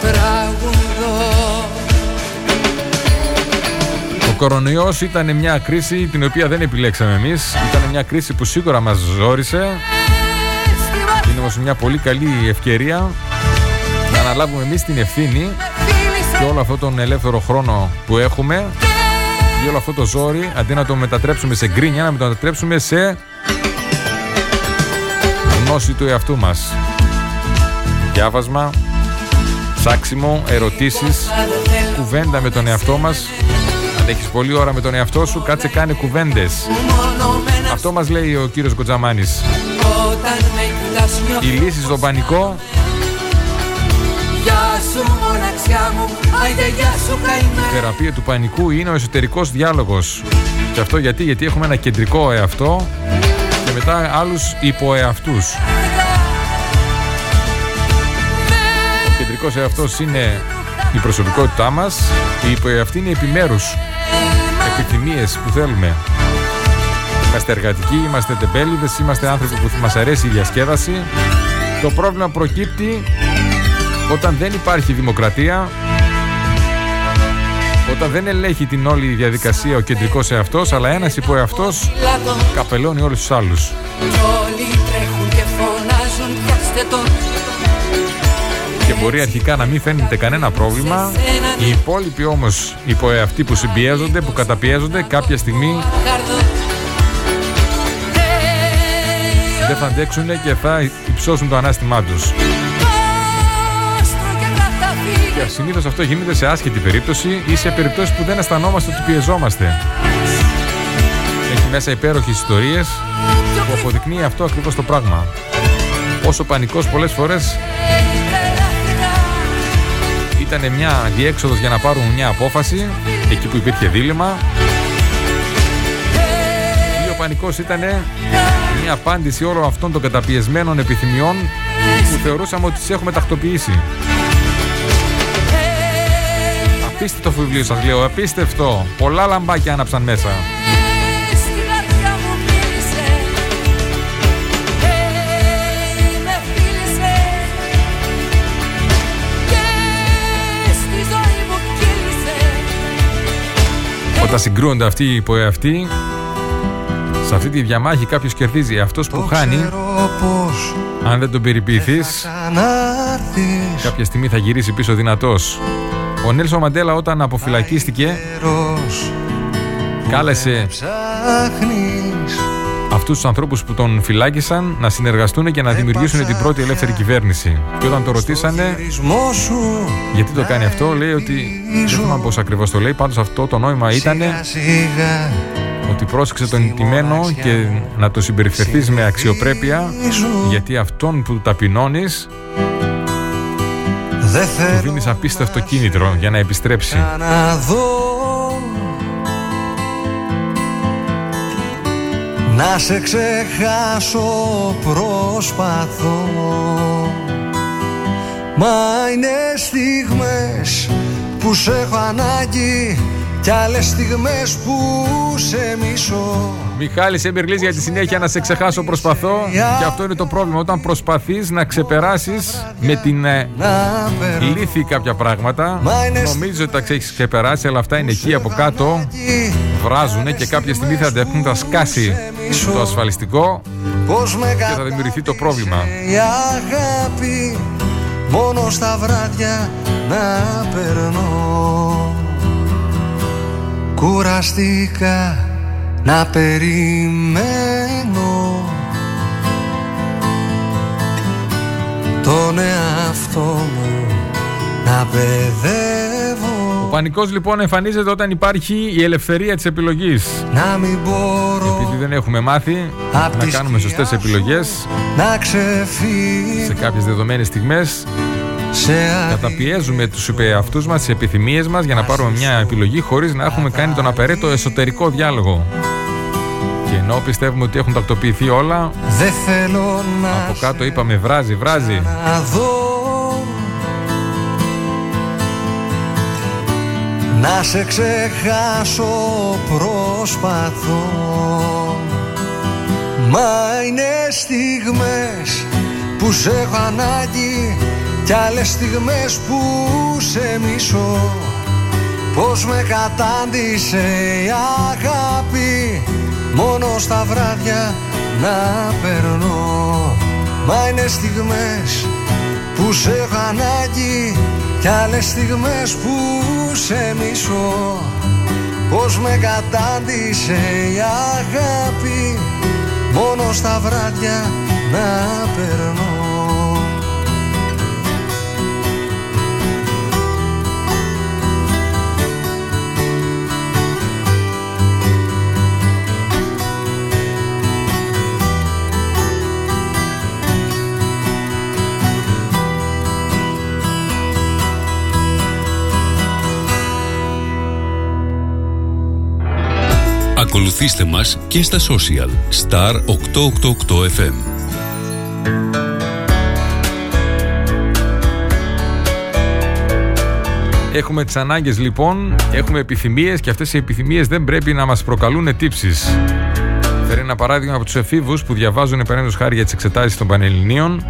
Τραγουδώ Ο κορονοϊός ήταν μια κρίση την οποία δεν επιλέξαμε εμείς. Ήταν μια κρίση που σίγουρα μας ζόρισε. Είναι όμως μια πολύ καλή ευκαιρία να αναλάβουμε εμείς την ευθύνη και όλο αυτόν τον ελεύθερο χρόνο που έχουμε και όλο αυτό το ζόρι αντί να το μετατρέψουμε σε γκρίνια να το μετατρέψουμε σε γνώση του εαυτού μας. Διάβασμα, ψάξιμο, ερωτήσεις, κουβέντα με τον εαυτό μας αν έχεις πολλή ώρα με τον εαυτό σου, κάτσε κάνε κουβέντες. Αυτό μας λέει ο κύριος Κοτζαμάνης. Όταν με κοιτάς Η λύση στον πανικό Γεια σου μοναξιά μου, άιντε γεια σου η καημέ θεραπεία του πανικού είναι ο εσωτερικός διάλογος. Και αυτό γιατί, γιατί έχουμε ένα κεντρικό εαυτό και μετά άλλους υποεαυτούς. Ο κεντρικός εαυτός είναι η προσωπικότητά μας, η υποεαυτή είναι επιμέρους επιθυμίες που θέλουμε. Είμαστε εργατικοί, είμαστε τεμπέληδες, είμαστε άνθρωποι που μας αρέσει η διασκέδαση. Το πρόβλημα προκύπτει όταν δεν υπάρχει δημοκρατία, όταν δεν ελέγχει την όλη διαδικασία ο κεντρικός εαυτός, αλλά ένας υποεαυτός καπελώνει όλους τους άλλους. Κι όλοι τρέχουν και φωνάζουν πιάστε τον Και μπορεί αρχικά να μην φαίνεται κανένα πρόβλημα. Οι υπόλοιποι όμως υποεαυτοί που συμπιέζονται, που καταπιέζονται, κάποια στιγμή καρδό δεν θα αντέξουν και θα υψώσουν το ανάστημά τους. Άστρο και καταφύγει Και συνήθως αυτό γίνεται σε άσχετη περίπτωση ή σε περιπτώσεις που δεν αισθανόμαστε ότι πιεζόμαστε. Έχει μέσα υπέροχες ιστορίες που αποδεικνύει αυτό ακριβώς το πράγμα. Όσο πανικός πολλές φορές ήταν μια διέξοδος για να πάρουν μια απόφαση εκεί που υπήρχε δίλημα ή ο πανικός ήταν μια απάντηση όλων αυτών των καταπιεσμένων επιθυμιών που θεωρούσαμε ότι τις έχουμε τακτοποιήσει. Απίστευτο βιβλίο σας λέω, απίστευτο. Πολλά λαμπάκια άναψαν μέσα. Όταν συγκρούονται αυτοί οι υποεαυτοί, σε αυτή τη διαμάχη κάποιος κερδίζει. Αυτός που χάνει, αν δεν τον περιποιηθείς, κάποια στιγμή θα γυρίσει πίσω δυνατός. Ο Νέλσο Μαντέλα όταν αποφυλακίστηκε, κάλεσε αυτούς τους ανθρώπους που τον φυλάκισαν να συνεργαστούν και να δημιουργήσουν την πρώτη ελεύθερη κυβέρνηση. Και όταν το ρωτήσανε γιατί το κάνει αυτό, λέει ότι δεν θυμάμαι πώς ακριβώς το λέει, πάντως αυτό το νόημα ήταν ότι πρόσεξε τον ιτημένο και να το συμπεριφερθείς με αξιοπρέπεια γιατί αυτόν που ταπεινώνεις του δίνεις απίστευτο κίνητρο για να επιστρέψει. Να δω Να σε ξεχάσω προσπαθώ. Μα είναι στιγμές που σε έχω ανάγκη Κι άλλες στιγμές που σε μισώ. Μιχάλης Εμπερλής για τη συνέχεια να σε ξεχάσω προσπαθώ. Και αυτό είναι το πρόβλημα. Όταν προσπαθείς να ξεπεράσεις με την ε, λύθη κάποια πράγματα νομίζεις ότι τα έχεις ξεπεράσει αλλά αυτά είναι εκεί από κάτω βράζουν και κάποια στιγμή θα αντέχουν θα σκάσει το ασφαλιστικό Πώς με και θα δημιουργηθεί το πρόβλημα. η αγάπη Μόνο στα βράδια να περνώ. Κουραστήκα να περιμένω τον εαυτό μου να παιδεύω Ο πανικός λοιπόν εμφανίζεται όταν υπάρχει η ελευθερία της επιλογής. Να μην μπορώ Επειδή δεν έχουμε μάθει να κάνουμε σωστές επιλογές Να ξεφύγω. Σε κάποιες δεδομένες στιγμές σε Καταπιέζουμε τους εαυτούς μας, τις επιθυμίες μας για να πάρουμε μια επιλογή χωρίς να έχουμε κάνει τον απαραίτητο εσωτερικό διάλογο. Και ενώ πιστεύουμε ότι έχουν τακτοποιηθεί όλα, Δεν θέλω να από κάτω είπαμε βράζει, βράζει. να δω Να σε ξεχάσω προσπαθώ. Μα είναι στιγμές που σε έχω ανάγκη Κι άλλες στιγμές που σε μισώ. Πώς με κατάντησε η αγάπη Μόνο στα βράδια να περνώ. Μα είναι στιγμές που σε έχω ανάγκη Κι άλλες στιγμές που σε μισώ Πώς με κατάντησε η αγάπη Μόνο στα βράδια να περνώ Ακολουθήστε μας και στα social Star 888 FM. Έχουμε τις ανάγκες λοιπόν, έχουμε επιθυμίες και αυτές οι επιθυμίες δεν πρέπει να μας προκαλούν τύψεις. Φέρει ένα παράδειγμα από τους εφήβους που διαβάζουν επανέντος χάρη για τις εξετάσεις των Πανελληνίων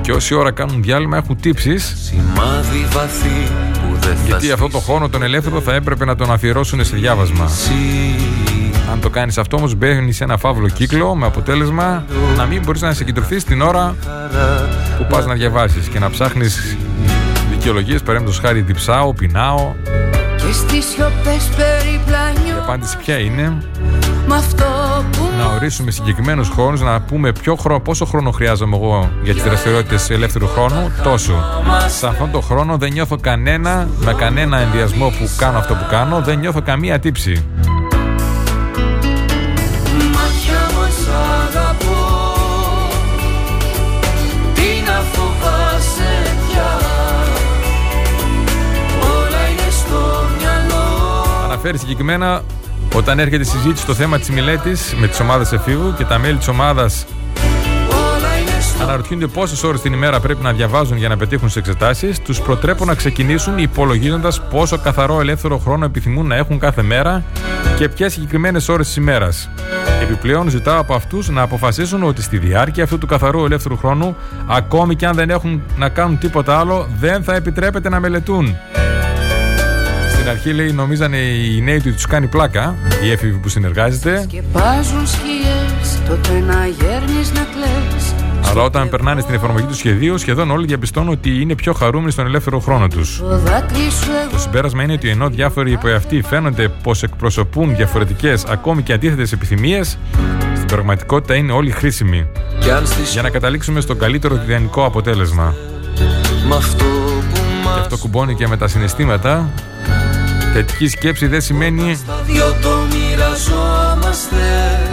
και όση ώρα κάνουν διάλειμμα έχουν τύψεις Σημάδι βαθύ που δεν θα γιατί αυτό το χρόνο τον ελεύθερο θα έπρεπε να τον αφιερώσουν σε διάβασμα. Αν το κάνεις αυτό όμως μπαίνεις σε ένα φαύλο κύκλο με αποτέλεσμα να μην μπορείς να συγκεντρωθείς την ώρα που πας να διαβάσεις και να ψάχνεις δικαιολογίες παρέμβατος χάρη διψάω, πεινάω. Και στις σιωπές περιπλανιώ Η απάντηση ποια είναι; Μ' αυτό που να ορίσουμε συγκεκριμένους χρόνους να πούμε ποιο χρόνο, πόσο χρόνο χρειάζομαι εγώ για τις δραστηριότητες ελεύθερου χρόνου τόσο. Σε αυτόν τον χρόνο δεν νιώθω κανένα με κανένα ενδιασμό που κάνω αυτό που κάνω δεν νιώθω καμία τύψη. Αναφέρει συγκεκριμένα όταν έρχεται η συζήτηση στο θέμα της μελέτης με τις ομάδες εφήβου και τα μέλη της ομάδας Όλα είναι στο αναρωτιούνται πόσες ώρες την ημέρα πρέπει να διαβάζουν για να πετύχουν στις εξετάσεις, τους προτρέπω να ξεκινήσουν υπολογίζοντας πόσο καθαρό ελεύθερο χρόνο επιθυμούν να έχουν κάθε μέρα και ποιες συγκεκριμένες ώρες της ημέρας. Επιπλέον, ζητάω από αυτούς να αποφασίσουν ότι στη διάρκεια αυτού του καθαρού ελεύθερου χρόνου, ακόμη και αν δεν έχουν να κάνουν τίποτα άλλο, δεν θα επιτρέπεται να μελετούν. Στην αρχή λέει νομίζανε οι νέοι ότι τους κάνει πλάκα, οι έφηβοι που συνεργάζεται, Και πάζουν σκιές Τότε να γέρνεις να κλαις αλλά όταν περνάνε στην εφαρμογή του σχεδίου, σχεδόν όλοι διαπιστώνουν ότι είναι πιο χαρούμενοι στον ελεύθερο χρόνο τους. Το δάκρυς σου εγώ Το συμπέρασμα είναι ότι ενώ διάφοροι υποευτοί φαίνονται πως εκπροσωπούν διαφορετικές ακόμη και αντίθετες επιθυμίες, στην πραγματικότητα είναι όλοι χρήσιμοι Κι αν στις για να καταλήξουμε στο καλύτερο ιδανικό αποτέλεσμα. μ' αυτό που Και μας αυτό κουμπώνει και με τα συναισθήματα. Θετική σκέψη δεν σημαίνει τα δυο το μοιραζόμαστε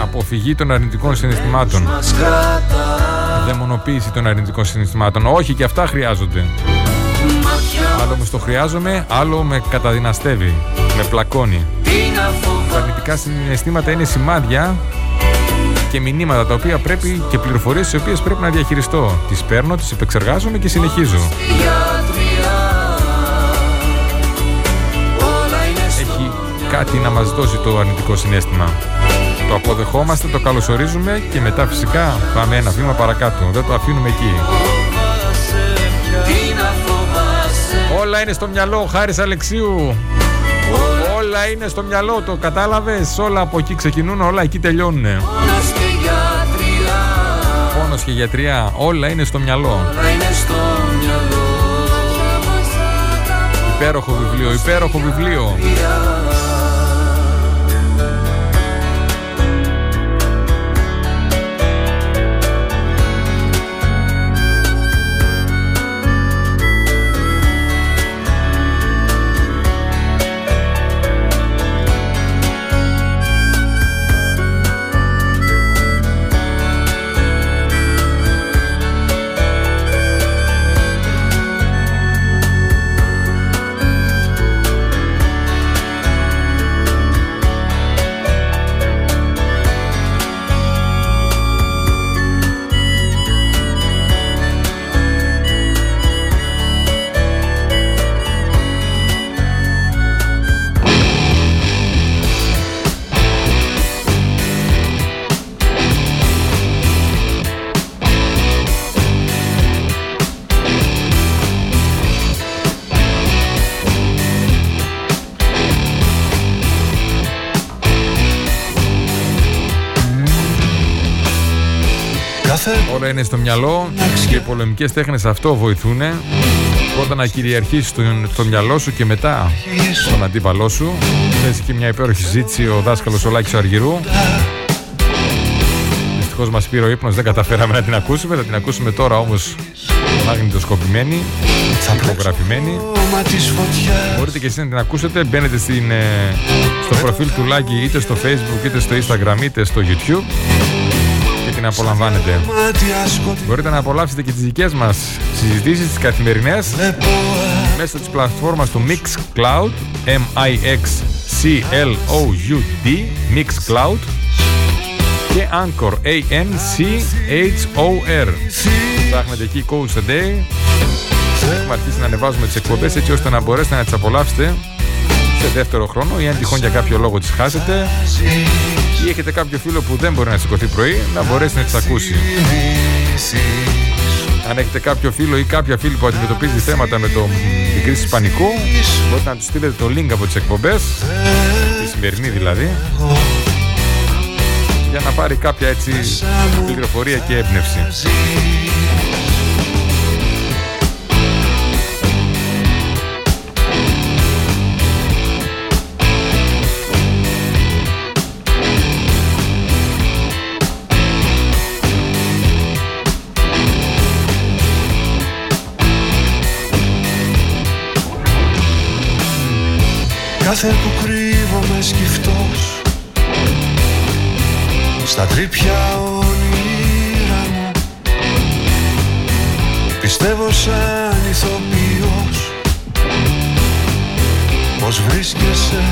αποφυγή των αρνητικών συναισθημάτων. Μας κρατά Δαιμονοποίηση των αρνητικών συναισθημάτων. Όχι, και αυτά χρειάζονται. μάτια Άλλο με στο χρειάζομαι, άλλο με καταδυναστεύει, με πλακώνει. Τι να Τα φοβάσαι αρνητικά συναισθήματα είναι σημάδια και μηνύματα τα οποία πρέπει και πληροφορίες τις οποίες πρέπει να διαχειριστώ. Τις παίρνω, τις επεξεργάζομαι και συνεχίζω. Κάτι να μας δώσει το αρνητικό συνέστημα. Το αποδεχόμαστε, το καλωσορίζουμε και μετά φυσικά πάμε ένα βήμα παρακάτω. Δεν το αφήνουμε εκεί. Τι να φοβάσαι Όλα είναι στο μυαλό, χάρης Αλεξίου. Όλα είναι στο μυαλό, το κατάλαβες; Όλα από εκεί ξεκινούν, όλα εκεί τελειώνουν. Πόνος και γιατριά Πόνος και γιατριά, όλα είναι στο μυαλό. Όλα είναι στο μυαλό Υπέροχο βιβλίο, υπέροχο βιβλίο. Είναι στο μυαλό και οι πολεμικές τέχνες αυτό βοηθούν Πρώτα να κυριαρχήσεις στο, στο μυαλό σου και μετά στον αντίπαλό σου. Χθε και μια υπέροχη συζήτηση ο δάσκαλος ο Λάκης Αργυρού. Δυστυχώς μας πήρε ο ύπνος, δεν καταφέραμε να την ακούσουμε. Θα την ακούσουμε τώρα όμως μαγνητοσκοπημένη, υπογραφημένη. Μπορείτε και εσείς να την ακούσετε. Μπαίνετε στην, ε, στο προφίλ του Λάκη είτε στο facebook είτε στο instagram είτε στο youtube και την απολαμβάνετε. Μπορείτε να απολαύσετε και τις δικές μας συζητήσεις τις καθημερινές μέσω της πλατφόρμας του Mixcloud M-I-X-C-L-O-U-D Mixcloud και Anchor A-N-C-H-O-R Ψάχνετε εκεί Coach the Day Έχουμε αρχίσει να ανεβάζουμε τις εκπομπές έτσι ώστε να μπορέσετε να τις απολαύσετε σε δεύτερο χρόνο ή αν τυχόν για κάποιο λόγο τις χάσετε ή έχετε κάποιο φίλο που δεν μπορεί να σηκωθεί πρωί να μπορέσει να τις ακούσει. Αν έχετε κάποιο φίλο ή κάποια φίλη που αντιμετωπίζει θέματα με το, την κρίση πανικού μπορείτε να του στείλετε το link από τις εκπομπές τη σημερινή δηλαδή για να πάρει κάποια έτσι πληροφορία και έμπνευση. Κάθε που κρύβομαι σκυφτός. Στα τρύπια όνειρα μου. Πιστεύω σαν ηθοποιός. Πως βρίσκεσαι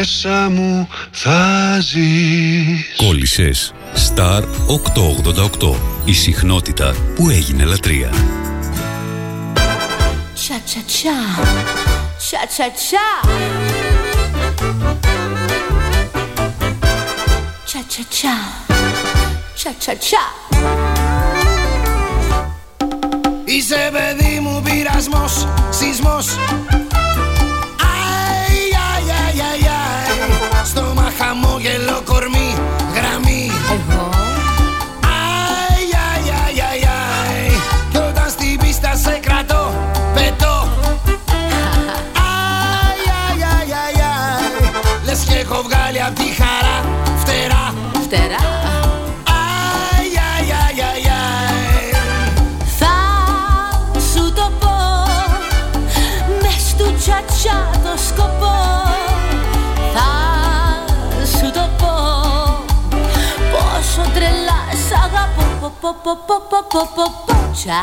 Μέσα μου θα ζεις Κόλλησες. Star 888. Η συχνότητα που έγινε λατρεία. Cha cha cha. Cha cha cha. Cha cha cha. Cha cha cha. Είσαι παιδί μου πειρασμός, σεισμός τσα.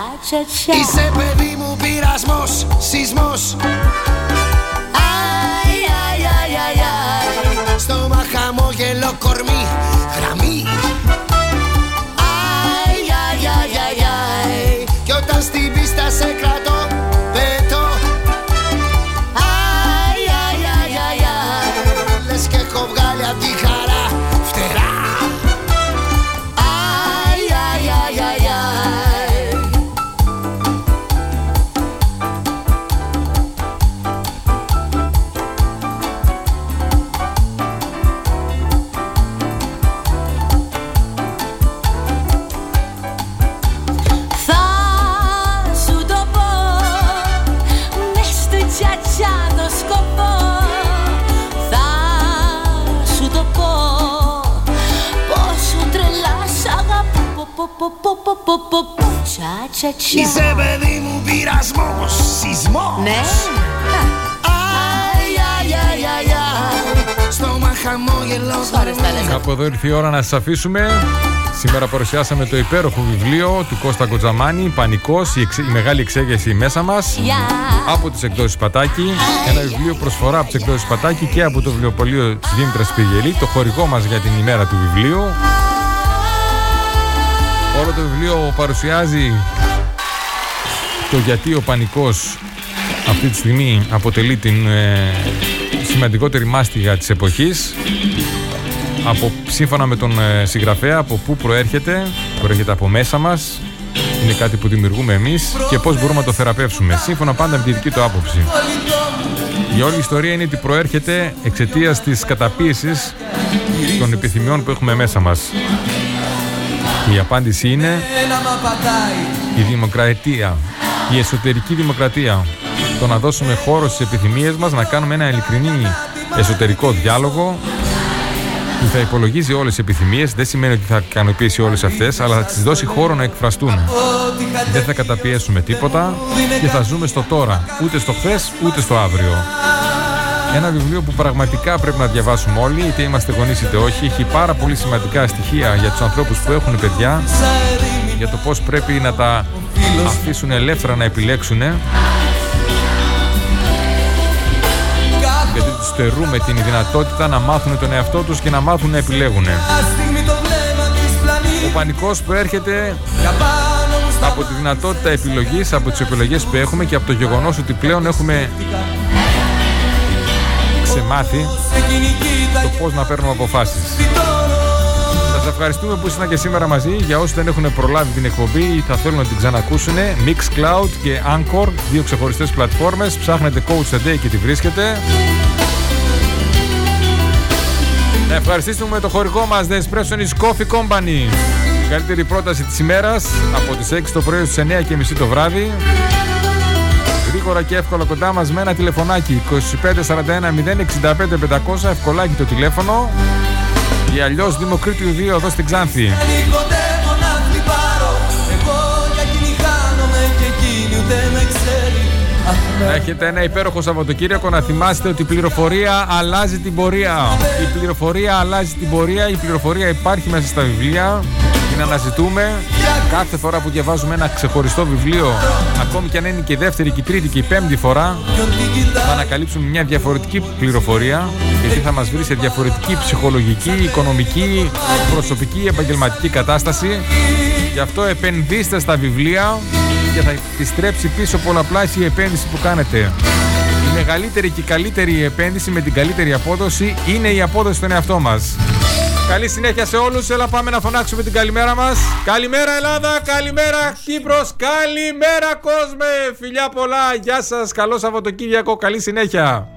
Είσαι παιδί μου πειρασμός, σεισμός Αι, αι, αι, αι, αι. Στόμα χαμόγελο κορμί, γραμμή Αι, αι, αι, αι, αι. Κι όταν στην πίστα σε κρατώ, Τσα, τσα, τσα. Είσαι παιδί μου πειρασμός, σεισμός Ναι Αι, αι, αι, αι, αι Στόμα χαμόγελο Ώρες τα λέμε. Κάπου εδώ ήρθε η ώρα να σας αφήσουμε Σήμερα παρουσιάσαμε το υπέροχο βιβλίο του Κώστα Κοτζαμάνη, Πανικός, η, εξ- η μεγάλη εξέγερση μέσα μας, από τις εκδόσεις Πατάκη. Ένα βιβλίο προσφορά από τις εκδόσεις Πατάκη και από το βιβλιοπωλείο της Δήμητρας Πηγελή, το χορηγό μας για την ημέρα του βιβλίου. Όλο το βιβλίο παρουσιάζει το γιατί ο πανικός αυτή τη στιγμή αποτελεί την ε, σημαντικότερη μάστιγα της εποχής. Από, σύμφωνα με τον ε, συγγραφέα από πού προέρχεται προέρχεται από μέσα μας. Είναι κάτι που δημιουργούμε εμείς και πώς μπορούμε να το θεραπεύσουμε. Σύμφωνα πάντα με τη δική του άποψη. Η όλη ιστορία είναι ότι προέρχεται εξαιτίας της καταπίεσης των επιθυμιών που έχουμε μέσα μας. Η απάντηση είναι η δημοκρατία, η εσωτερική δημοκρατία. Το να δώσουμε χώρο στις επιθυμίες μας, να κάνουμε ένα ειλικρινή εσωτερικό διάλογο που θα υπολογίζει όλες τις επιθυμίες, δεν σημαίνει ότι θα ικανοποιήσει όλες αυτές, αλλά θα τις δώσει χώρο να εκφραστούν. Δεν θα καταπιέσουμε τίποτα και θα ζούμε στο τώρα, ούτε στο χθες ούτε στο αύριο. Ένα βιβλίο που πραγματικά πρέπει να διαβάσουμε όλοι, είτε είμαστε γονείς είτε όχι. Έχει πάρα πολύ σημαντικά στοιχεία για τους ανθρώπους που έχουν παιδιά, για το πώς πρέπει να τα αφήσουν ελεύθερα να επιλέξουν. Γιατί τους στερούμε την δυνατότητα να μάθουν τον εαυτό τους και να μάθουν να επιλέγουν. Ο πανικός προέρχεται από τη δυνατότητα επιλογής, από τις επιλογές που έχουμε και από το γεγονός ότι πλέον έχουμε ξεμάθει το πώς να παίρνουμε αποφάσεις. Σας ευχαριστούμε που ήσασταν και σήμερα μαζί. Για όσοι δεν έχουν προλάβει την εκπομπή ή θα θέλουν να την ξανακούσουν, Mixcloud και Anchor, δύο ξεχωριστές πλατφόρμες. Ψάχνετε Coach the Day και τη βρίσκετε. Να ευχαριστήσουμε το χορηγό μας The Espresso Coffee Company. Η καλύτερη πρόταση της ημέρας από τις 6 το πρωί στις 9 και μισή το βράδυ. Γρήγορα και εύκολα κοντά μας με ένα τηλεφωνάκι 2541 065 500 ευκολάκι το τηλέφωνο ή αλλιώς Δημοκρίτιου 2 εδώ στην Ξάνθη. Κοντεύω να χτυπάρω Εγώ για εκείνη χάνομαι και εκείνη ούτε με ξέρει Αχ, Να έχετε ένα υπέροχο Σαββατοκύριακο να θυμάστε ότι η πληροφορία αλλάζει την πορεία. Η πληροφορία αλλάζει την πορεία, η πληροφορία υπάρχει μέσα στα βιβλία. Την αναζητούμε. Κάθε φορά που διαβάζουμε ένα ξεχωριστό βιβλίο, ακόμη και αν είναι και η δεύτερη και η τρίτη και η πέμπτη φορά, θα ανακαλύψουμε μια διαφορετική πληροφορία, γιατί θα μας βρει σε διαφορετική ψυχολογική, οικονομική, προσωπική, επαγγελματική κατάσταση. Γι' αυτό επενδύστε στα βιβλία και θα επιστρέψει πίσω πολλαπλάσια η επένδυση που κάνετε. Η μεγαλύτερη και η καλύτερη επένδυση με την καλύτερη απόδοση είναι η απόδοση στον εαυτό μας. Καλή συνέχεια σε όλους. Έλα πάμε να φωνάξουμε την καλημέρα μας. Καλημέρα Ελλάδα, καλημέρα Κύπρος, καλημέρα κόσμε. Φιλιά πολλά, γεια σας, καλό Σαββατοκύριακο, καλή συνέχεια.